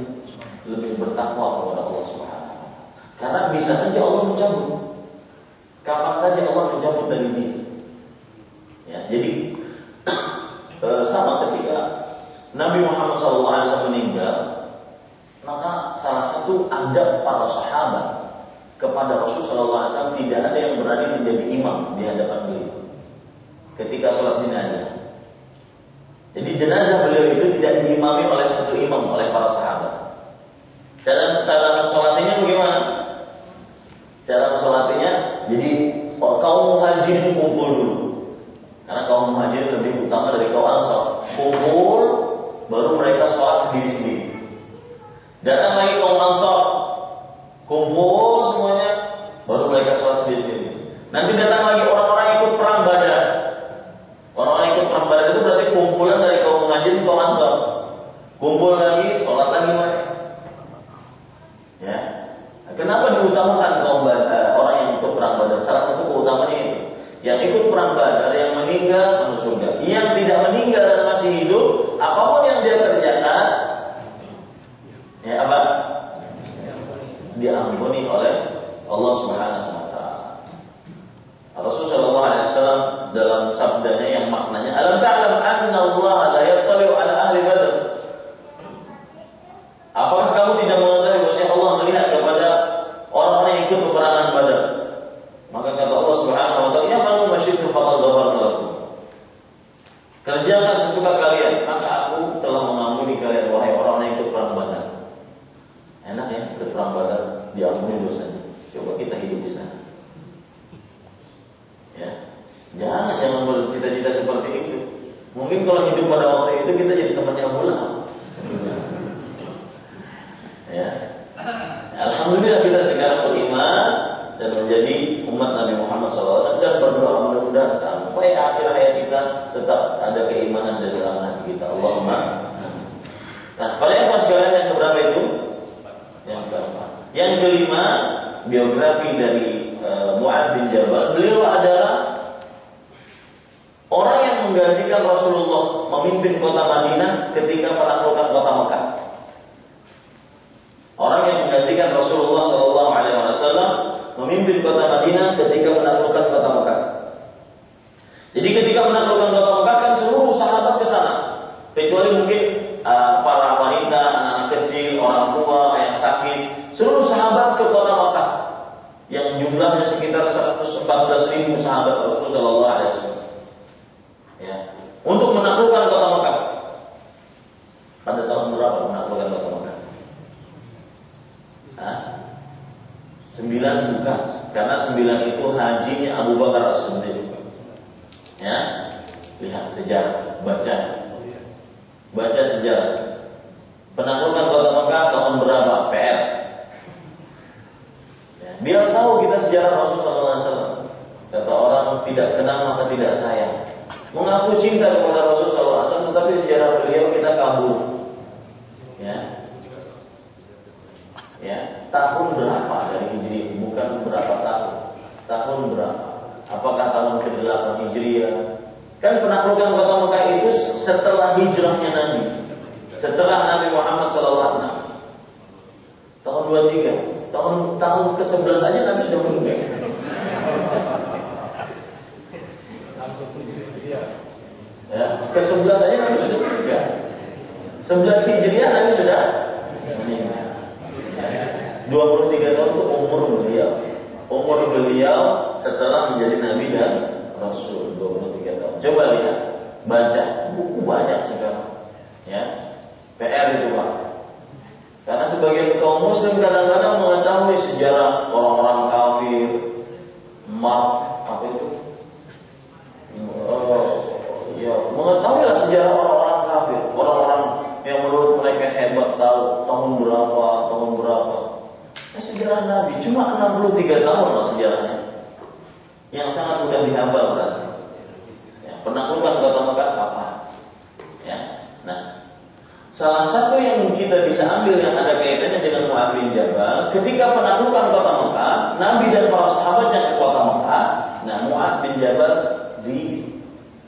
lebih bertakwa kepada Allah Subhanahu karena bisa saja Allah mencabut. Kapan saja Allah mencabut dari dia. Ya, jadi eh, sama ketika Nabi Muhammad SAW meninggal, maka salah satu adab para sahabat kepada Rasulullah SAW tidak ada yang berani menjadi imam di hadapan beliau ketika sholat jenazah. Jadi jenazah beliau itu tidak diimami oleh satu imam oleh para sahabat. Cara cara sholatnya bagaimana? Cara sholatnya jadi kaum muhajirin kumpul dulu. Karena kaum muhajirin lebih utama dari kaum ansar. Kumpul, baru mereka sholat sendiri-sendiri. Datang lagi kaum ansar, kumpul mereka sholat sendiri-sendiri. Nanti datang lagi orang-orang ikut perang badar. Orang-orang ikut perang badar itu berarti kumpulan dari kaum muhajirin kaum ansar. Kumpul lagi, sholat lagi mereka. Ya, Kenapa diutamakan kaum badar, orang yang ikut perang badar? Salah satu keutamanya itu. Yang ikut perang badar, yang meninggal masuk surga. Yang tidak meninggal dan masih hidup, apa pun yang dia kerjakan, ya apa? Diampuni oleh Allah Subhanahu wa taala. Rasulullah SAW dalam sabdanya yang maknanya alam ta'lam anna Allah la yattali'u ala ahli badar. Apakah kamu tidak mengetahui bahwa Allah melihat kepada orang-orang yang ikut peperangan Badar. Maka kata Allah Subhanahu wa taala, "Ya man masyidu faqad ghafarna lakum." Kerjakan sesuka kalian, maka aku telah mengampuni kalian wahai orang-orang yang ikut perang Badar. Enak ya, ikut perang Badar diampuni dosanya. Coba kita hidup di sana. Ya. Jangan jangan bercita-cita seperti itu. Mungkin kalau hidup pada waktu itu kita jadi temannya Abu Ya. Alhamdulillah kita sekarang beriman dan menjadi umat Nabi Muhammad SAW dan berdoa mudah-mudahan sampai akhir hayat kita tetap ada keimanan di dalam hati kita. Allahumma. Nah, pada yang sekalian yang keberapa itu? Yang keempat. Yang kelima, biografi dari uh, Mu'ad bin Jabal. Beliau adalah orang yang menggantikan Rasulullah memimpin kota Madinah ketika menaklukkan kota Mekah. Orang yang menggantikan Rasulullah Shallallahu Alaihi Wasallam memimpin kota Madinah ketika menaklukkan kota Mekah. Jadi ketika menaklukkan kota Mekah kan seluruh sahabat ke sana. Kecuali mungkin uh, para wanita, anak kecil, orang tua yang sakit, seluruh sahabat ke kota Mekah yang jumlahnya sekitar 114 ribu sahabat Rasulullah SAW. Ya, untuk menaklukkan kota Mekah. Pada tahun berapa menaklukkan kota Mekah? Hah? Sembilan bukan, karena sembilan itu hajinya Abu Bakar As-Siddiq. Ya, lihat sejarah, baca, baca sejarah. Penaklukan kota Mekah tahun berapa? PR. Ya, dia tahu kita sejarah Rasulullah SAW. Kata orang tidak kenal maka tidak sayang. Mengaku cinta kepada Rasulullah SAW, tetapi sejarah beliau kita kabur. Ya, ya tahun berapa dari Hijri? Bukan berapa tahun, tahun berapa? Apakah tahun ke-8 Hijriah? Kan penaklukan kota Mekah itu setelah hijrahnya Nabi. Setelah Nabi Muhammad SAW. Tahun 23. Tahun tahun ke-11 aja Nabi sudah meninggal. Ya, ke-11 aja Nabi sudah meninggal. 11 Hijriah Nabi sudah meninggal. 23 tahun itu umur beliau umur beliau setelah menjadi nabi dan rasul 23 tahun. Coba lihat, baca buku banyak sekarang. Ya. PR itu Pak. Karena sebagian kaum muslim kadang-kadang mengetahui sejarah orang-orang kafir, mak apa itu? Oh, ya, mengetahui lah sejarah orang-orang kafir, orang-orang yang menurut mereka hebat tahu tahun berapa, tahun berapa. Nah, sejarah Nabi cuma 63 tahun loh sejarahnya. Yang sangat mudah dihafal kan. Ya, penaklukan kota Mekah apa? Ya. Nah, salah satu yang kita bisa ambil yang ada kaitannya dengan Mu'ad bin Jabal, ketika penaklukan kota Mekah, Nabi dan para sahabatnya ke kota Mekah, nah Mu'ad bin Jabal di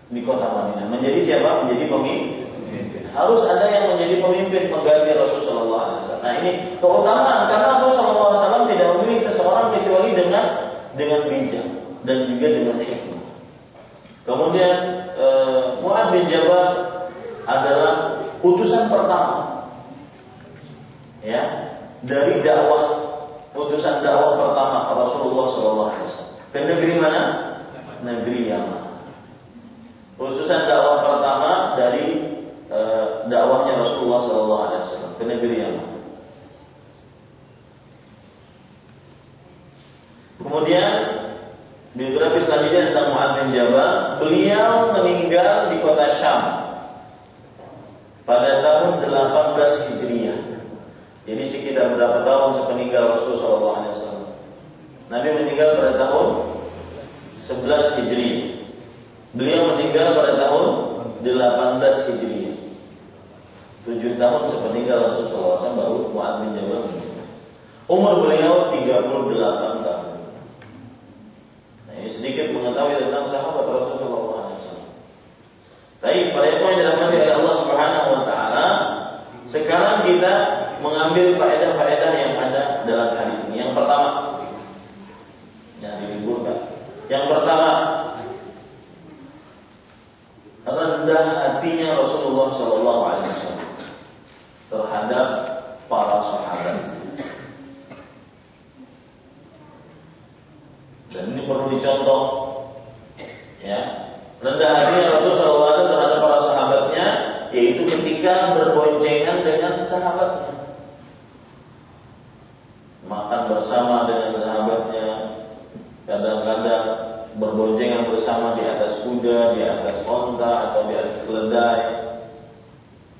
di kota Madinah. Menjadi siapa? Menjadi pemimpin harus ada yang menjadi pemimpin mengganti Rasulullah SAW. Nah ini keutamaan karena Rasulullah SAW tidak memilih seseorang kecuali dengan dengan bijak dan juga dengan hikmah. Kemudian e, Muad bin Jabal adalah utusan pertama, ya dari dakwah utusan dakwah pertama Rasulullah SAW. Ke negeri mana? Negeri Yaman. Utusan dakwah pertama dari Eh, dakwahnya Rasulullah Sallallahu Alaihi Wasallam ke negeri Yaman. Kemudian biografi selanjutnya tentang Mu'ad bin Jabal, beliau meninggal di kota Syam pada tahun 18 Hijriah. Jadi sekitar berapa tahun sepeninggal Rasulullah Wasallam. Nabi meninggal pada tahun 11 Hijriah. Beliau meninggal pada tahun 18 Hijriah. Tujuh tahun sepeninggal Rasulullah SAW baru Mu'ad bin Jabal Umur beliau 38 tahun. Nah, ini sedikit mengetahui tentang sahabat Rasulullah SAW. Baik, para ikhwan yang dirahmati oleh Allah Subhanahu wa taala, sekarang kita mengambil faedah-faedah yang ada dalam hadis ini. Yang pertama, yang diliburkan. Yang pertama, rendah hatinya Rasulullah Shallallahu Alaihi Wasallam terhadap para sahabat. Dan ini perlu dicontoh, ya. Rendah hatinya Rasulullah SAW terhadap para sahabatnya, yaitu ketika berboncengan dengan sahabatnya, makan bersama dengan sahabatnya, kadang-kadang berboncengan bersama di atas kuda, di atas onta atau di atas keledai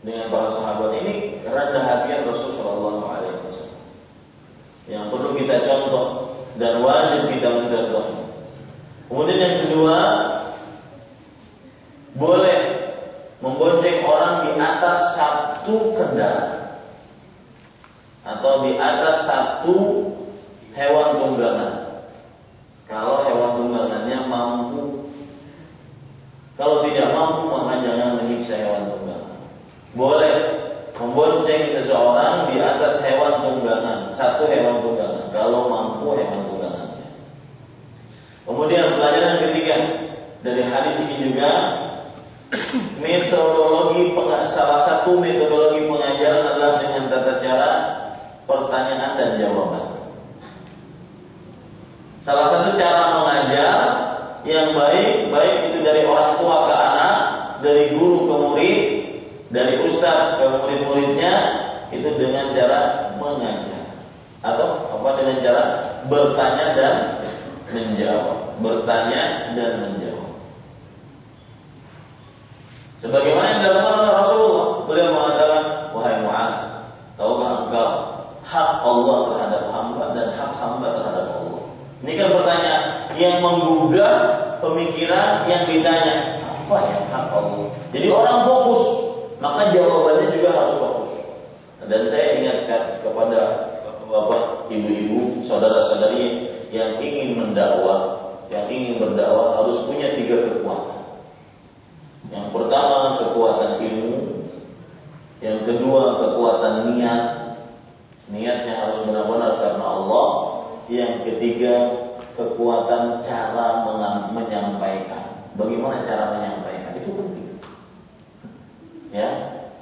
dengan para sahabat ini rendah hatian Rasul Shallallahu Alaihi Wasallam. Yang perlu kita contoh dan wajib kita mencontoh. Kemudian yang kedua, boleh membonceng orang di atas satu kendaraan atau di atas satu hewan tunggangan. Kalau hewan tunggangannya mampu, kalau tidak mampu maka jangan menyiksa hewan tunggangan. Boleh membonceng seseorang di atas hewan tunggangan, satu hewan tunggangan, kalau mampu hewan tunggangannya. Kemudian pelajaran ketiga, dari hadis ini juga metodologi salah satu metodologi pengajaran adalah dengan tata cara pertanyaan dan jawaban. Salah satu cara mengajar yang baik, baik itu dari orang tua ke anak, dari guru ke murid, dari ustadz ke murid-muridnya, itu dengan cara mengajar atau apa dengan cara bertanya dan menjawab, bertanya dan menjawab. Sebagaimana yang dilakukan oleh Rasulullah, beliau mengatakan, wahai Mu'ad, tahukah engkau hak Allah terhadap hamba dan hak hamba terhadap Allah? Ini kan pertanyaan yang menggugah pemikiran yang ditanya, apa yang hak Allah? Jadi orang fokus, maka jawabannya juga harus fokus. Dan saya ingatkan kepada bapak, ibu-ibu, saudara-saudari yang ingin mendakwah, yang ingin berdakwah harus punya tiga kekuatan. Yang pertama kekuatan ilmu, yang kedua kekuatan niat, niatnya harus benar-benar karena Allah. Yang ketiga kekuatan cara menyampaikan. Bagaimana cara menyampaikan itu penting. Ya,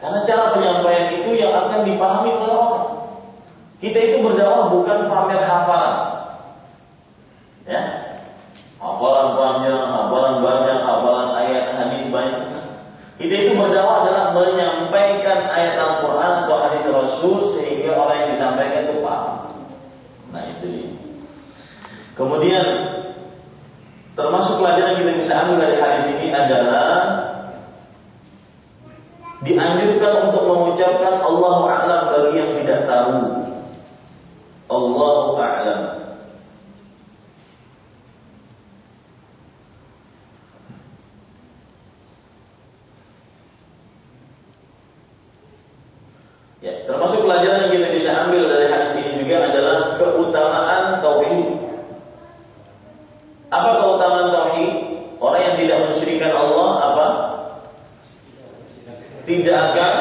karena cara penyampaian itu yang akan dipahami oleh orang. Kita itu berdakwah bukan pamer hafalan. Ya, hafalan panjang, hafalan banyak, hafalan ayat hadis banyak. Kita itu berdakwah adalah menyampaikan ayat Al-Quran atau hadis Rasul sehingga orang yang disampaikan itu paham. Nah itu dia. Kemudian termasuk pelajaran kita bisa ambil dari hadis ini adalah dianjurkan untuk mengucapkan Allahu a'lam bagi yang tidak tahu. Allahu a'lam. Ya, termasuk pelajaran yang kita bisa ambil dari hadis ini juga adalah keutamaan tauhid. Apa keutamaan tauhid? Orang yang tidak mensyirikan Allah apa? Tidak akan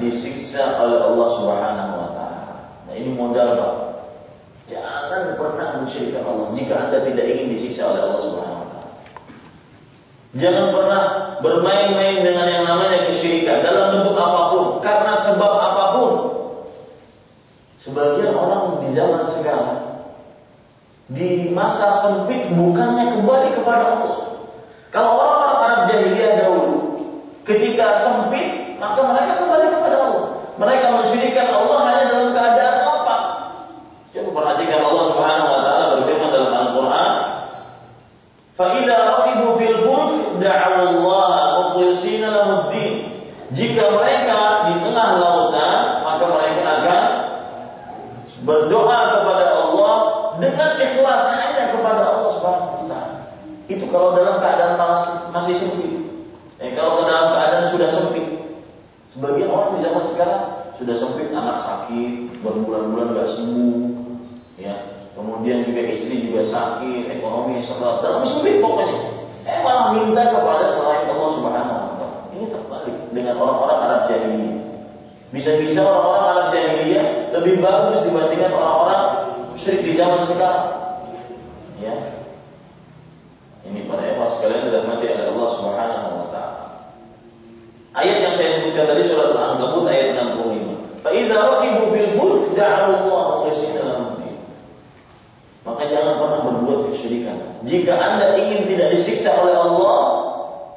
disiksa oleh Allah Subhanahu wa taala. Nah, ini modal Pak. Jangan pernah mensyirikan Allah jika Anda tidak ingin disiksa oleh Allah Subhanahu wa taala. Jangan pernah bermain-main dengan yang namanya kesyirikan dalam bentuk apa pun, karena sebab apa pun. Sebagian orang di zaman sekarang di masa sempit bukannya kembali kepada Allah. Kalau orang-orang Arab jahiliyah dahulu ketika sempit maka mereka kembali kepada Allah. Mereka mensyirikan Allah hanya dalam keadaan lapang. Coba perhatikan Allah Subhanahu wa taala berfirman dalam Al-Qur'an, "Fa idza raqibu fil fulk da'u Allah mukhlishina lahuddin." Jika mereka di tengah lautan, maka mereka akan berdoa kepada Allah dengan ikhlas hanya kepada Allah Subhanahu wa taala. Itu kalau dalam keadaan masih, sempit. Eh, kalau dalam keadaan sudah sempit. Sebagian orang di zaman sekarang sudah sempit, anak sakit, berbulan-bulan nggak sembuh, ya. Kemudian juga istri juga sakit, ekonomi seret, dalam sempit pokoknya. Eh malah minta kepada selain Allah Subhanahu wa taala. Ini terbalik dengan orang-orang Arab jahiliyah. Bisa-bisa orang-orang Arab jahiliyah lebih bagus dibandingkan orang-orang musyrik di zaman sekarang. Ya. Ini para ikhwah sekalian sudah mati oleh Allah Subhanahu wa taala. Ayat yang saya sebutkan tadi surat Al-Ankabut ayat 65. Fa idza raqibu fil fulk da'u Allah mukhlishina lahu Maka jangan pernah berbuat kesyirikan. Jika Anda ingin tidak disiksa oleh Allah,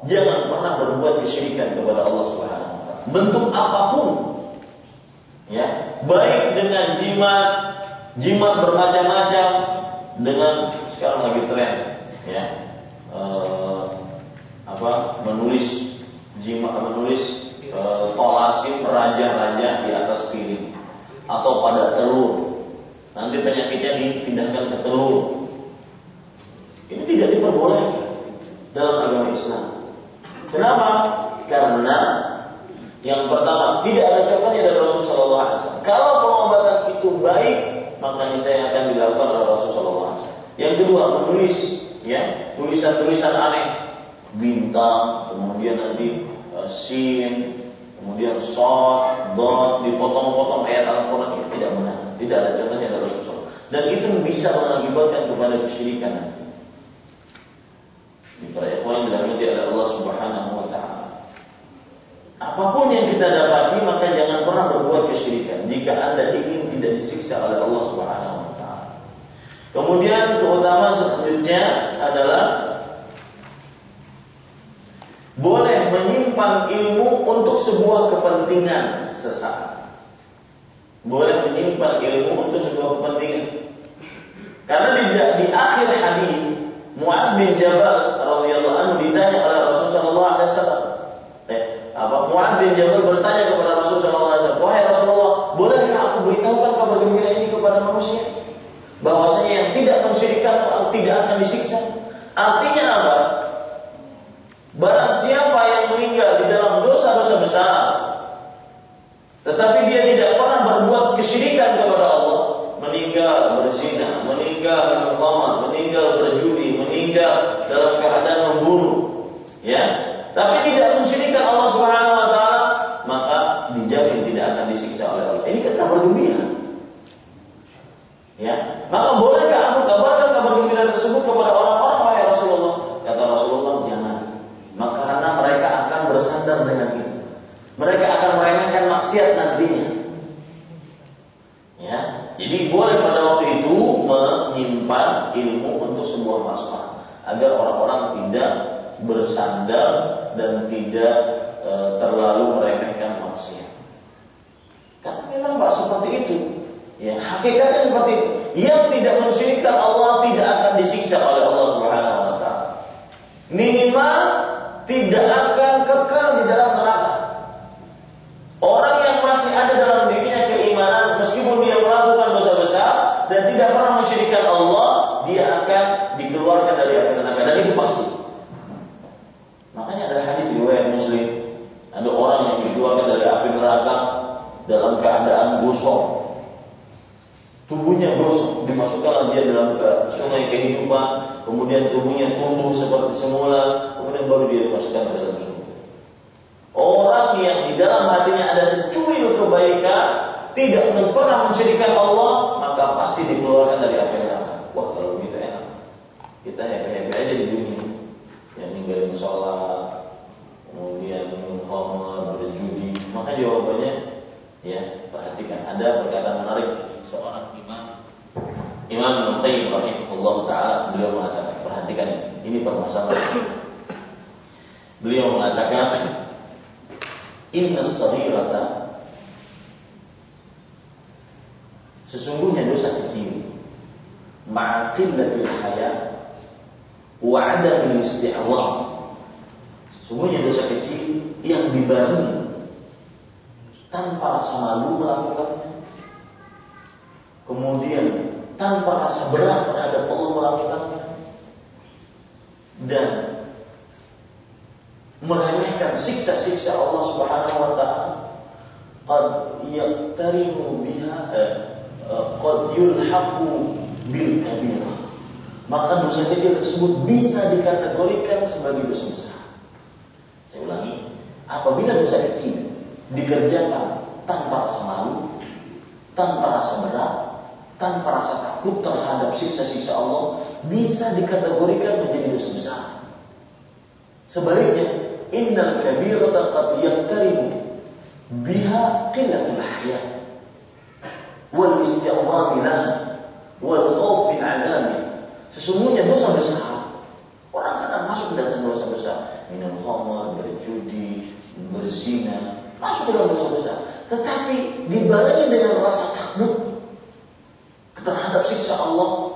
jangan pernah berbuat kesyirikan kepada Allah Subhanahu wa taala. Bentuk apa pun. Ya, baik dengan jimat, jimat bermacam-macam dengan sekarang lagi tren ya eh, apa menulis jimat menulis eh, tolasim raja-raja di atas piring. Atau pada telur. Nanti penyakitnya dipindahkan ke telur. Ini tidak diperbolehkan dalam agama Islam. Kenapa? Karena yang pertama, tidak ada contohnya dari Rasulullah SAW. Kalau pengobatan itu baik, maka saya akan dilakukan oleh Rasulullah. Yang kedua, menulis ya tulisan-tulisan aneh. Bintang kemudian nanti eh, uh, sin kemudian sod dot dipotong-potong. Ayat Al-Quran itu tidak benar. Tidak ada contohnya dalam Rasulullah dan itu bisa mengakibatkan kepada kesyirikan nanti. Ini para ikhwan dirahmati ada Allah Subhanahu wa taala. Apa pun yang kita dapati maka jangan pernah berbuat kesyirikan. Jika Anda ingin tidak disiksa oleh Allah Subhanahu wa Taala. Kemudian keutamaan selanjutnya adalah boleh menyimpan ilmu untuk sebuah kepentingan sesaat. Boleh menyimpan ilmu untuk sebuah kepentingan. Karena di, di akhir hadis Muad bin Jabal radhiyallahu anhu ditanya oleh Rasulullah sallallahu alaihi wasallam. Eh, apa Muad bin Jabal bertanya kepada Rasulullah sallallahu alaihi wasallam, "Wahai Rasulullah, bolehkah aku beritahukan kabar gembira ini kepada manusia?" Bahwasanya yang tidak mensyirikkan tidak akan disiksa. Artinya apa? Barang siapa yang meninggal di dalam dosa-dosa besar, tetapi dia tidak pernah berbuat kesyirikan kepada Allah, meninggal berzina, meninggal minum meninggal berjudi, meninggal dalam keadaan membunuh, ya, tapi tidak mensyirikan Allah Subhanahu wa taala, maka dijamin tidak akan disiksa oleh Allah. Ini kabar gembira. Ya, maka bolehkah aku kabarkan kabar gembira tersebut kepada orang-orang wahai Rasulullah? Kata Rasulullah, jangan. Maka karena mereka akan bersandar dengan itu. Mereka akan meremehkan maksiat nantinya. Ya, jadi boleh pada waktu itu menyimpan ilmu untuk sebuah masalah agar orang-orang tidak bersandar dan tidak e, terlalu meremehkan maksiat. Karena memang seperti itu. Ya, hakikatnya seperti itu. Yang tidak mensyirikkan Allah tidak akan disiksa oleh Allah Subhanahu wa taala. Minimal tidak akan kekal di dalam neraka. Orang yang masih ada dalam dirinya keimanan meskipun dia melakukan dosa besar dan tidak pernah mensyirikkan Allah, dia akan dikeluarkan dari api neraka dan itu pasti. Makanya ada hadis riwayat Muslim, ada orang yang dikeluarkan dari api neraka dalam keadaan gosong, tubuhnya gosong, dimasukkan dia dalam ke sungai kehidupan, kemudian tubuhnya tumbuh seperti semula, kemudian baru dia dimasukkan ke dalam sumur. Orang yang di dalam hatinya ada secuil kebaikan, tidak pernah mensyirikan Allah, maka pasti dikeluarkan dari api neraka. Wah kalau begitu enak. Kita happy-happy aja di dunia. Yang ninggalin sholat, kemudian minum khamar, berjudi. Maka jawabannya, ya perhatikan. Ada perkataan menarik. Seorang imam. Imam Ibnu Qayyim rahimahullah taala beliau mengatakan perhatikan ini permasalahan. Beliau mengatakan inna saghirata sesungguhnya dosa kecil ma'qillatil haya wa adamil isti'dhar sesungguhnya dosa kecil yang dibarengi tanpa rasa malu melakukannya kemudian tanpa rasa berat terhadap Allah melakukannya dan meremehkan siksa-siksa Allah Subhanahu wa taala. Qad yaqtarimu biha eh, qad yulhaqu bil kabirah maka dosa kecil tersebut bisa dikategorikan sebagai dosa besar. Saya ulangi apabila dosa kecil dikerjakan tanpa rasa malu tanpa rasa berat tanpa rasa takut terhadap sisa-sisa Allah bisa dikategorikan menjadi dosa besar. Sebaliknya, innal kabirata qad yaqtaribu biha qillatul hayat wal isti'dhar laha wal khauf min. Sesungguhnya dosa besar orang kadang masuk ke dalam dosa besar, minum khamar, berjudi, berzina, masuk ke dalam dosa besar. Tetapi dibarengi dengan rasa takut terhadap siksa Allah,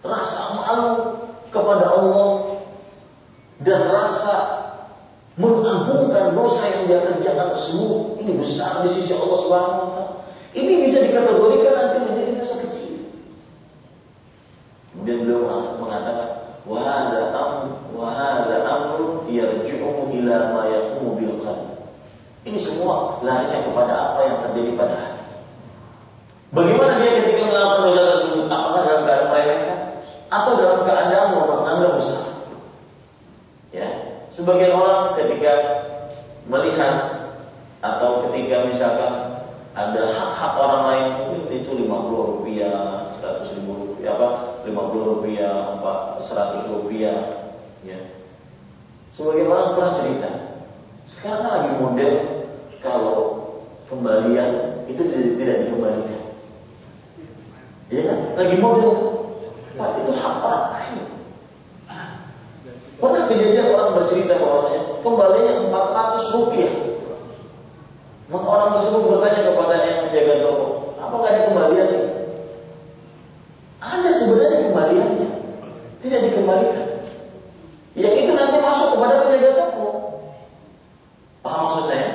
rasa malu kepada Allah, dan rasa mengagungkan dosa yang dia kerjakan tersebut ini besar di sisi Allah Subhanahu wa taala. Ini bisa dikategorikan nanti menjadi dosa kecil. Kemudian beliau mengatakan, "Wa hadza amr wa hadza amr yarji'u ila ma qalb." Ini semua larinya kepada apa yang terjadi pada hati. Bagaimana dia ketika melakukan dosa tersebut? Apakah dalam keadaan meremehkan atau dalam keadaan menganggap besar? Ya, sebagian orang ketika melihat atau ketika misalkan ada hak-hak orang lain itu 50 rupiah, 100 ribu rupiah, apa 50 rupiah, apa 100 rupiah, ya. Sebagian orang pernah cerita, sekarang lagi model kalau kembalian itu tidak, tidak dikembalikan. Ya kan? Lagi model, Pak itu hak orang lain. Pernah kejadian orang bercerita bahwanya kembalinya 400 rupiah. Maka orang tersebut bertanya kepada yang menjaga toko, apa nggak ada kembaliannya? Ada sebenarnya kembaliannya, tidak dikembalikan. Yang itu nanti masuk kepada penjaga toko. Paham maksud saya?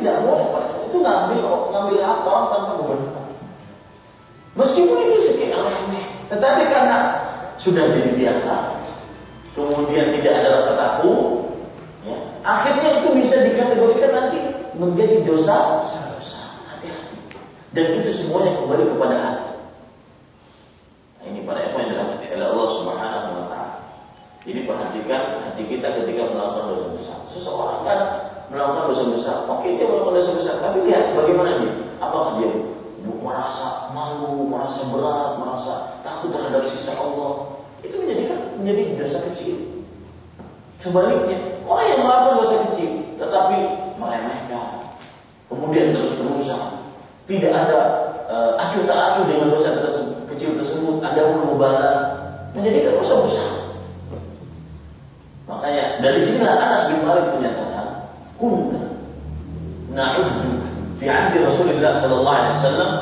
Tidak boleh. Itu ngambil ngambil hak orang tanpa kebenaran. Meskipun itu sekian remeh, tetapi karena sudah jadi biasa, kemudian tidak ada rasa takut, ya, akhirnya itu bisa dikategorikan nanti menjadi dosa. Hati-hati. Dan itu semuanya kembali kepada hati. Nah, ini para ikhwan yang dirahmati oleh Allah Subhanahu wa taala. Jadi perhatikan hati kita ketika melakukan dosa. Seseorang kan melakukan dosa besar, oke dia melakukan dosa besar, tapi lihat bagaimana dia. Apakah dia merasa malu, merasa berat, merasa takut terhadap sisa Allah, itu menjadikan menjadi dosa kecil. Sebaliknya, orang yang melakukan dosa kecil tetapi meremehkan, kemudian terus-terusan, tidak ada uh, acuh tak acuh dengan dosa kecil tersebut, ada pun mubarak, menjadikan dosa besar. Makanya dari sinilah Anas bin Malik menyatakan, kunna na'uddu fi 'ahdi Rasulullah sallallahu alaihi wasallam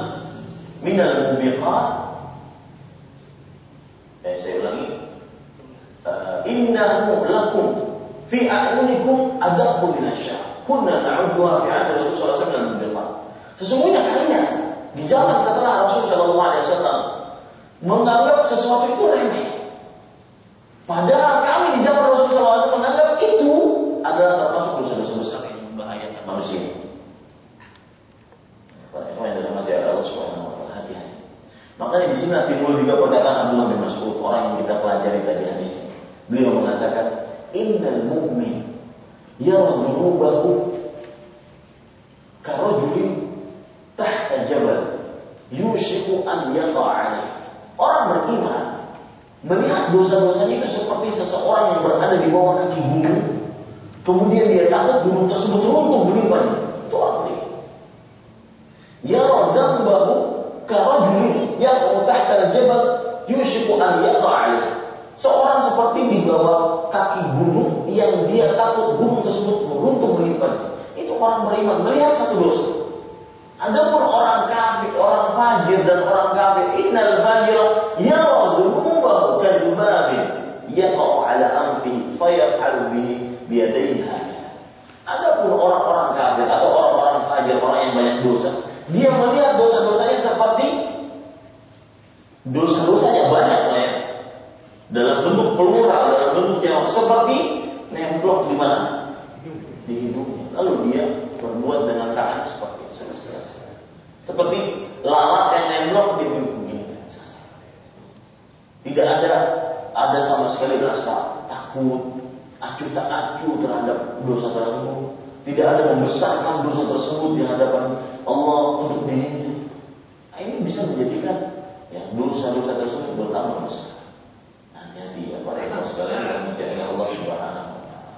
min al-mubiqat eh, saya ulangi. Innahu lakum fi a'yunikum adabbu min asy-syah kunna na'udduha fi 'ahdi sallallahu alaihi wasallam sesungguhnya kalian di zaman setelah Rasul sallallahu alaihi wasallam menganggap sesuatu itu remeh. Padahal kami di zaman Rasul sallallahu alaihi wasallam menganggap itu adalah termasuk dosa-dosa besar yang membahayakan manusia dirahmati Allah. Makanya di sini timbul juga perkataan Abdullah bin Mas'ud, orang yang kita pelajari tadi hadis. Beliau mengatakan, "Innal mu'min yadhrubahu karajulin tahta jabal yushiku an yaqa'a Orang beriman melihat dosa-dosanya itu seperti seseorang yang berada di bawah kaki gunung. Kemudian dia takut gunung tersebut runtuh menimpanya. itu dia. Ya rodam bahu karajuli yang tahta jabal yusyiku an yaqa'ali. Seorang seperti di bawah kaki gunung yang dia takut gunung tersebut runtuh menimpanya. Itu orang beriman melihat satu dosa. Adapun orang kafir, orang fajir dan orang kafir, innal fajir yara dhunubahu kalbabin yaqa'u ala anfi fayaf'alu bihi biyadayhi Adapun orang-orang kafir atau orang-orang fajir, orang yang banyak dosa, dia melihat dosa-dosanya seperti dosa-dosanya banyak ya. Dalam bentuk plural, dalam bentuk yang seperti nemplok di mana? Di hidungnya. Lalu dia berbuat dengan tangan seperti itu. Seperti lalat yang nemplok di hidungnya. Tidak ada ada sama sekali rasa takut, acuh tak acuh terhadap dosa tersebut. Tidak ada membesarkan dosa tersebut di hadapan Allah untuk dirinya. Nah, ini bisa menjadikan ya dosa-dosa tersebut bertambah besar. Nah, jadi ya para ikhwan sekalian yang mencari Allah Subhanahu wa taala.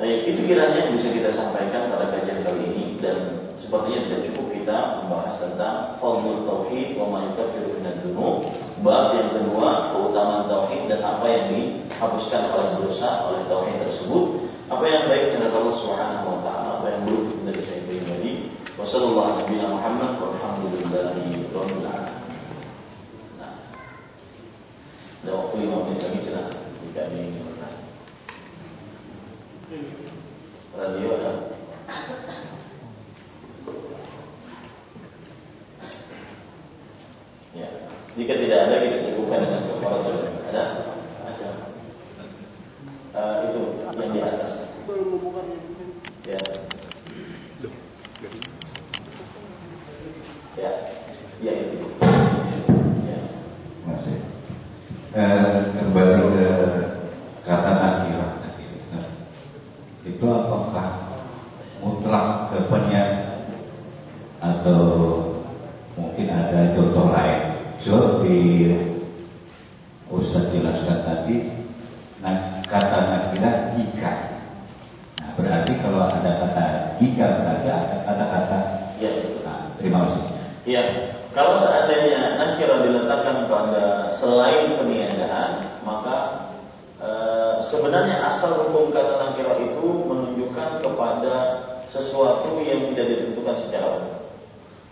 Baik, itu kiranya yang bisa kita sampaikan pada kajian kali ini dan sepertinya tidak cukup kita membahas tentang fadlul tauhid wa ma yukaffiru min dzunub. Bab yang kedua, keutamaan tauhid dan apa yang dihapuskan oleh dosa oleh tauhid tersebut. Apa yang baik dari Allah Subhanahu wa taala, apa yang buruk dari saya pribadi. Wassallallahu alaihi Muhammad walhamdulillahi rabbil alamin. Nah. Ada waktu lima menit lagi silakan jika ada yang ingin bertanya. Radio ada. Ya, jika tidak ada kita cukupkan dengan kepala Ada? Ada. Uh, itu yang di atas. Ya. Ya. Ya itu. Ya. Masih. Eh, kembali ke kata akhirat tadi. Itu apakah mutlak kepenyan atau mungkin ada contoh lain? So di Ustaz jelaskan tadi, nah kata akhirat jika Berarti kalau ada kata jika ada kata-kata Ya. nah, terima kasih Ya, kalau seandainya nakira diletakkan pada selain peniadaan, maka e, sebenarnya asal hukum kata nakira itu menunjukkan kepada sesuatu yang tidak ditentukan secara umum.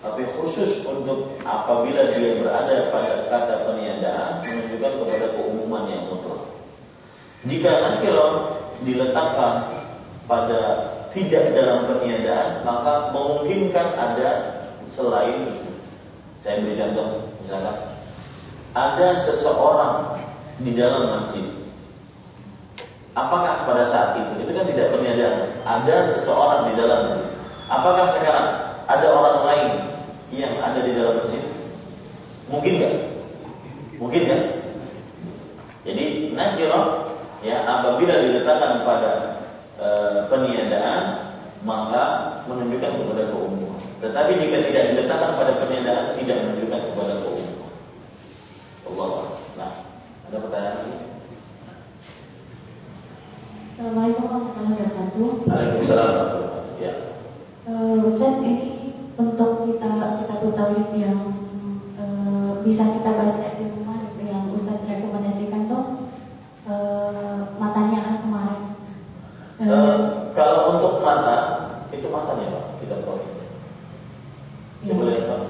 Tapi khusus untuk apabila dia berada pada kata peniadaan menunjukkan kepada keumuman yang mutlak. Jika nakira diletakkan pada tidak dalam peniadaan, maka memungkinkan ada selain itu. Saya beri contoh, misalkan ada seseorang di dalam masjid. Apakah pada saat itu itu kan tidak peniadaan? Ada seseorang di dalam. Apakah sekarang ada orang lain yang ada di dalam masjid? Mungkin nggak? Mungkin kan? Jadi nakirah ya apabila diletakkan pada e, peniadaan maka menunjukkan kepada keumuman. Tetapi jika tidak diletakkan pada peniadaan tidak menunjukkan kepada keumuman. Allah. Nah, ada pertanyaan lagi? Assalamualaikum warahmatullahi wabarakatuh. Waalaikumsalam warahmatullahi wabarakatuh. Ya. Uh, Ustaz, ini untuk kita kita tauhid yang uh, bisa kita baca di rumah gitu, yang Ustaz rekomendasikan tuh uh, matanya kan kemarin. Uh, kalau untuk mata itu matanya pak kita tahu. Ya. Lihat pak.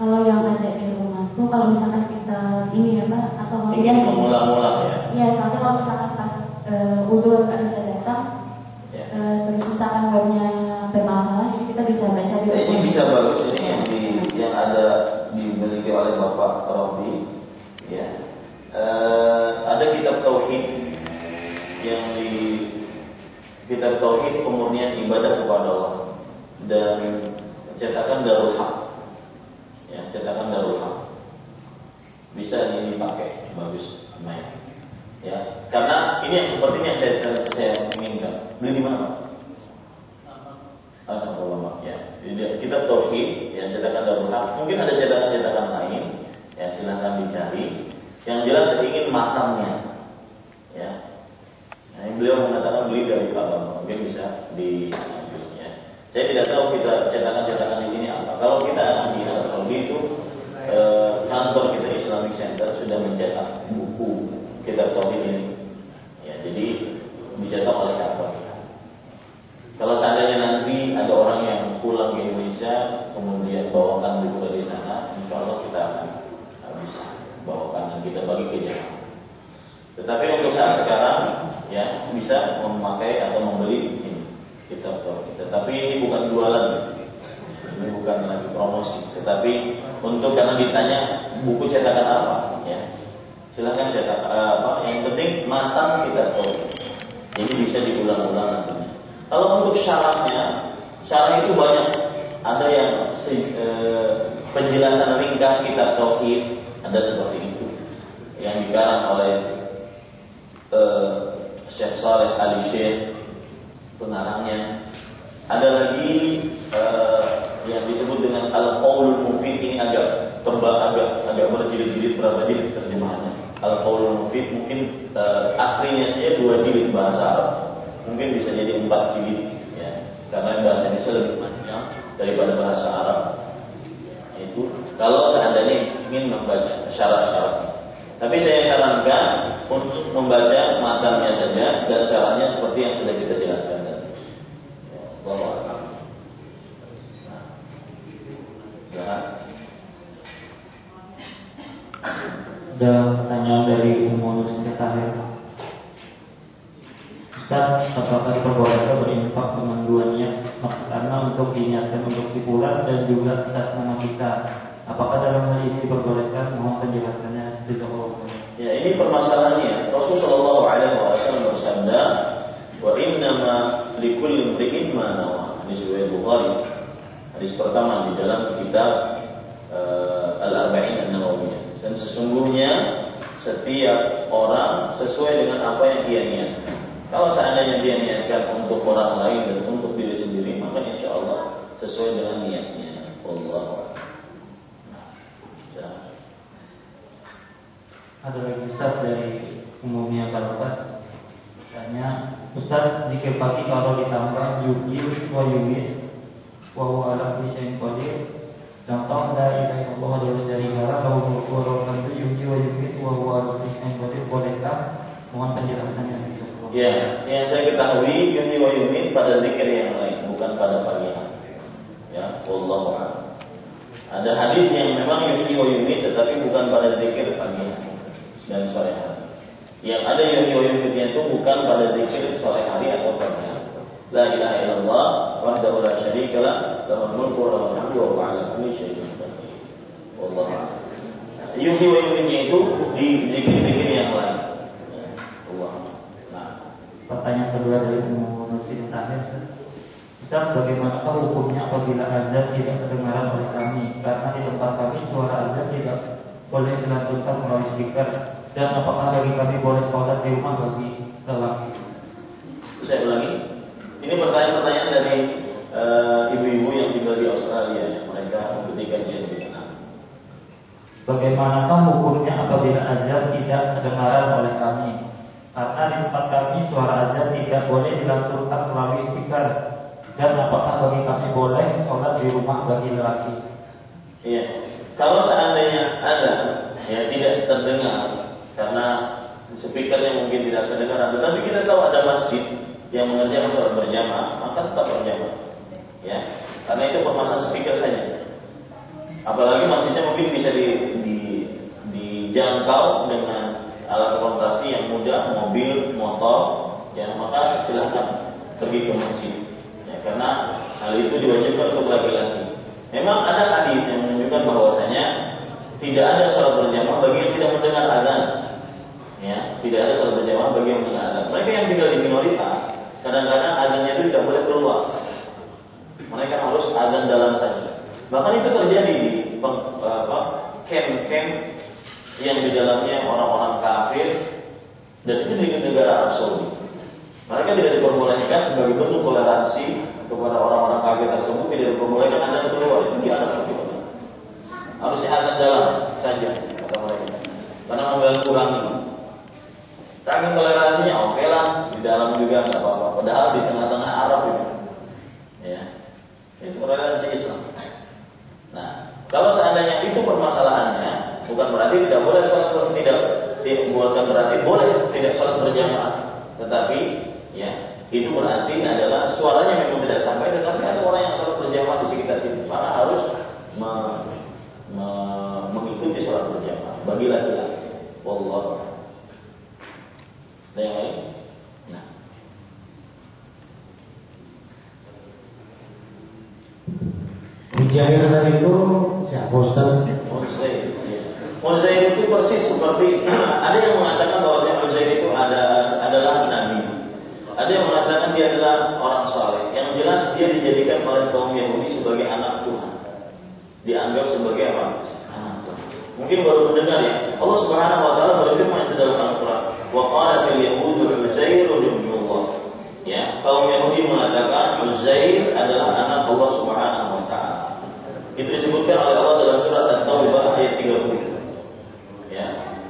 kalau yang ada di rumah tuh kalau misalkan kita ini ya Pak atau Ingin memula-mula ya. Iya, soalnya kalau misalkan pas uh, udur nggak bisa datang, ya. uh, terus misalkan bermasalah, jadi kita bisa baca di rumah. ini bisa bagus ini yang di yang ada dimiliki oleh Bapak Robi ya. Eh, ada kitab tauhid yang di kitab tauhid pemurnian ibadah kepada Allah dan cetakan Darul Haq. Ya, cetakan Darul Haq. Bisa ini dipakai bagus main. Ya, karena ini yang seperti ini yang saya saya inginkan. Beli di mana, Pak? Alhamdulillah kita tauhid yang cetakan Darul. Mungkin ada cetakan-cetakan lain. Ya silahkan dicari. Yang jelas saya ingin matangnya. Ya. Nah, beliau mengatakan beli dari Pak mungkin bisa di ya. Saya tidak tahu kita cetakan-cetakan di sini apa. Kalau kita di Arab Saudi itu eh, kantor kita Islamic Center sudah mencetak buku kitab tauhid ini. Ya, jadi dicetak oleh kantor kita. Kalau seandainya nanti ada orang yang pulang ke Indonesia, kemudian bawakan buku dari sana, insya Allah kita akan uh, bisa bawakan dan kita bagi ke jemaah. Tetapi untuk saat sekarang, ya bisa memakai atau membeli ini kitab kita. Tetapi ini bukan jualan, ini bukan lagi promosi. Tetapi untuk karena ditanya buku cetakan apa, ya silakan cetak uh, apa. Yang penting matang kita tahu. Jadi bisa diulang-ulang nantinya. Kalau untuk syaratnya, syarat itu banyak. Ada yang e, penjelasan ringkas kitab tauhid, ada seperti itu. Yang dikarang oleh e, Syekh Saleh Ali Syekh pengarangnya. Ada lagi e, yang disebut dengan Al-Qaulul Mufid ini agak tebal agak agak berjilid-jilid berapa jilid terjemahannya. Al-Qaulul Mufid mungkin e, aslinya saja dua jilid bahasa Arab mungkin bisa jadi empat jilid karena bahasa Indonesia lebih panjang daripada bahasa Arab. Itu kalau seandainya ingin membaca syarat-syaratnya. Tapi saya sarankan untuk membaca matanya saja dan caranya seperti yang sudah kita jelaskan tadi. Ya, bahwa nah, Ada pertanyaan dari Umur Tahir Ustaz, apakah diperbolehkan berinfak dengan dua karena untuk diniatkan untuk si fulan dan juga atas nama kita. Apakah dalam hal ini diperbolehkan? Mohon penjelasannya. Ya ini permasalahannya. Rasulullah Shallallahu Alaihi Wasallam bersabda, wa inna ma likulli imri'in ma nawa. Hadis riwayat Bukhari. Hadis pertama di dalam kitab uh, Al-Arba'in An-Nawawiyah. Dan sesungguhnya setiap orang sesuai dengan apa yang ia niatkan. Kalau seandainya dia niatkan untuk orang lain dan untuk diri sendiri, maka insya Allah sesuai dengan niatnya. Allah. Ya. Ada lagi Ustaz dari umumnya Barokas Tanya Ustaz, jika pagi kalau ditambah yugi wa yugi wa huwa ala kulli qadir. Contoh la ilaha illallah wa la ilaha lahu mulku wa lahu hamdu yugi wa yugi wa huwa ala kulli qadir. Bolehkah? Mohon penjelasannya. Ya, yang saya ketahui yugi wa yugi pada zikir yang lain, bukan pada pagi hari. Ya, a'lam. Ada hadis yang memang yugi wa yugi tetapi bukan pada zikir pagi hari dan sore hari. Yang ada yugi wa yugi itu bukan pada zikir sore hari atau pagi hari. La ilaha illallah wahdahu la syarika lah lahul mulku wa lahul hamdu wa huwa ala kulli syai'in qadir. Yugi wa yugi itu di zikir-zikir yang lain. Ya, Pertanyaan kedua dari Nusir terakhir. Ustaz, bagaimanakah hukumnya apabila azan tidak terdengaran oleh kami? Karena di tempat kami suara azan tidak boleh dilantunkan melalui speaker. Dan apakah bagi kami boleh sholat di rumah bagi lelaki? saya ulangi. Ini pertanyaan-pertanyaan dari eh, ibu-ibu yang tinggal di Australia. Mereka mengikuti kajian di sana. Bagaimanakah hukumnya apabila azan tidak terdengaran oleh kami? Karena di tempat kami suara azan tidak boleh dilantunkan melalui speaker. Dan apakah bagi kami boleh sholat di rumah bagi lelaki? Iya. Kalau seandainya ada ya tidak terdengar karena speakernya mungkin tidak terdengar, tetapi kita tahu ada masjid yang mengerjakan sholat berjamaah, maka tetap berjamaah. Ya, karena itu permasalahan speaker saja. Apalagi masjidnya mungkin bisa di, di, dijangkau dengan alat transportasi yang mudah, mobil, motor, ya maka silahkan pergi ke masjid. Ya, karena hal itu diwajibkan untuk laki-laki. Memang ada hadis yang menunjukkan bahwasanya tidak ada sholat berjamaah bagi yang tidak mendengar azan. Ya, tidak ada sholat berjamaah bagi yang mendengar azan. Mereka yang tinggal di minoritas, kadang-kadang azannya itu tidak boleh keluar. Mereka harus azan dalam saja. Bahkan itu terjadi di camp-camp yang di dalamnya orang-orang kafir dan itu di negara Arab Saudi. Mereka tidak diperbolehkan sebagai bentuk toleransi kepada orang-orang kafir tersebut tidak diperbolehkan anda keluar itu di Arab Saudi. Harusnya azan dalam saja kata mereka. Karena mengganggu kami. Kami toleransinya oke lah di dalam juga nggak apa-apa. Padahal di tengah-tengah Arab itu, ya, itu toleransi Islam. Nah, kalau seandainya itu permasalahannya, bukan berarti tidak boleh sholat tidak bukan berarti boleh tidak sholat berjamaah, tetapi ya itu berarti adalah suaranya memang tidak sampai, tetapi ada orang yang sholat berjamaah di sekitar situ, maka harus me- me- mengikuti sholat berjamaah bagi laki-laki. Wallahu a'lam. Ada yang lain? Nah, Mujahir itu siapa Ustaz? Uzair. Uzair itu persis seperti ada yang mengatakan bahwa Uzair itu ada adalah nabi. Ada yang mengatakan dia adalah orang saleh. Yang jelas dia dijadikan oleh kaum Yahudi sebagai anak Tuhan. Dianggap sebagai apa? Anak Tuhan. Mungkin baru mendengar ya. Allah Subhanahu wa taala berfirman di dalam Al-Qur'an, "Wa qalat al-yahudu Uzair ibnullah." Ya, kaum Yahudi mengatakan Uzair adalah anak Allah Subhanahu wa taala. Itu disebutkan oleh Allah dalam surat At-Taubah ayat 30 ya.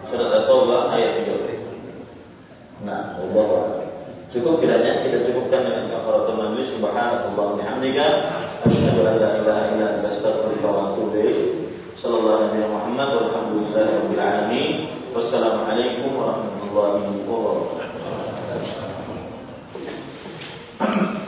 Surat at-taubah ayat 30 nah Allah. Cukup kiranya kita cukupkan dengan kafarat majlis. Subhanallah bihamdika. Asyhadu an la ilaha illa anta astaghfiruka wa atubu ilaik. Sallallahu alaihi Muhammad walhamdulillahi rabbil alamin. Wassalamualaikum warahmatullahi wabarakatuh.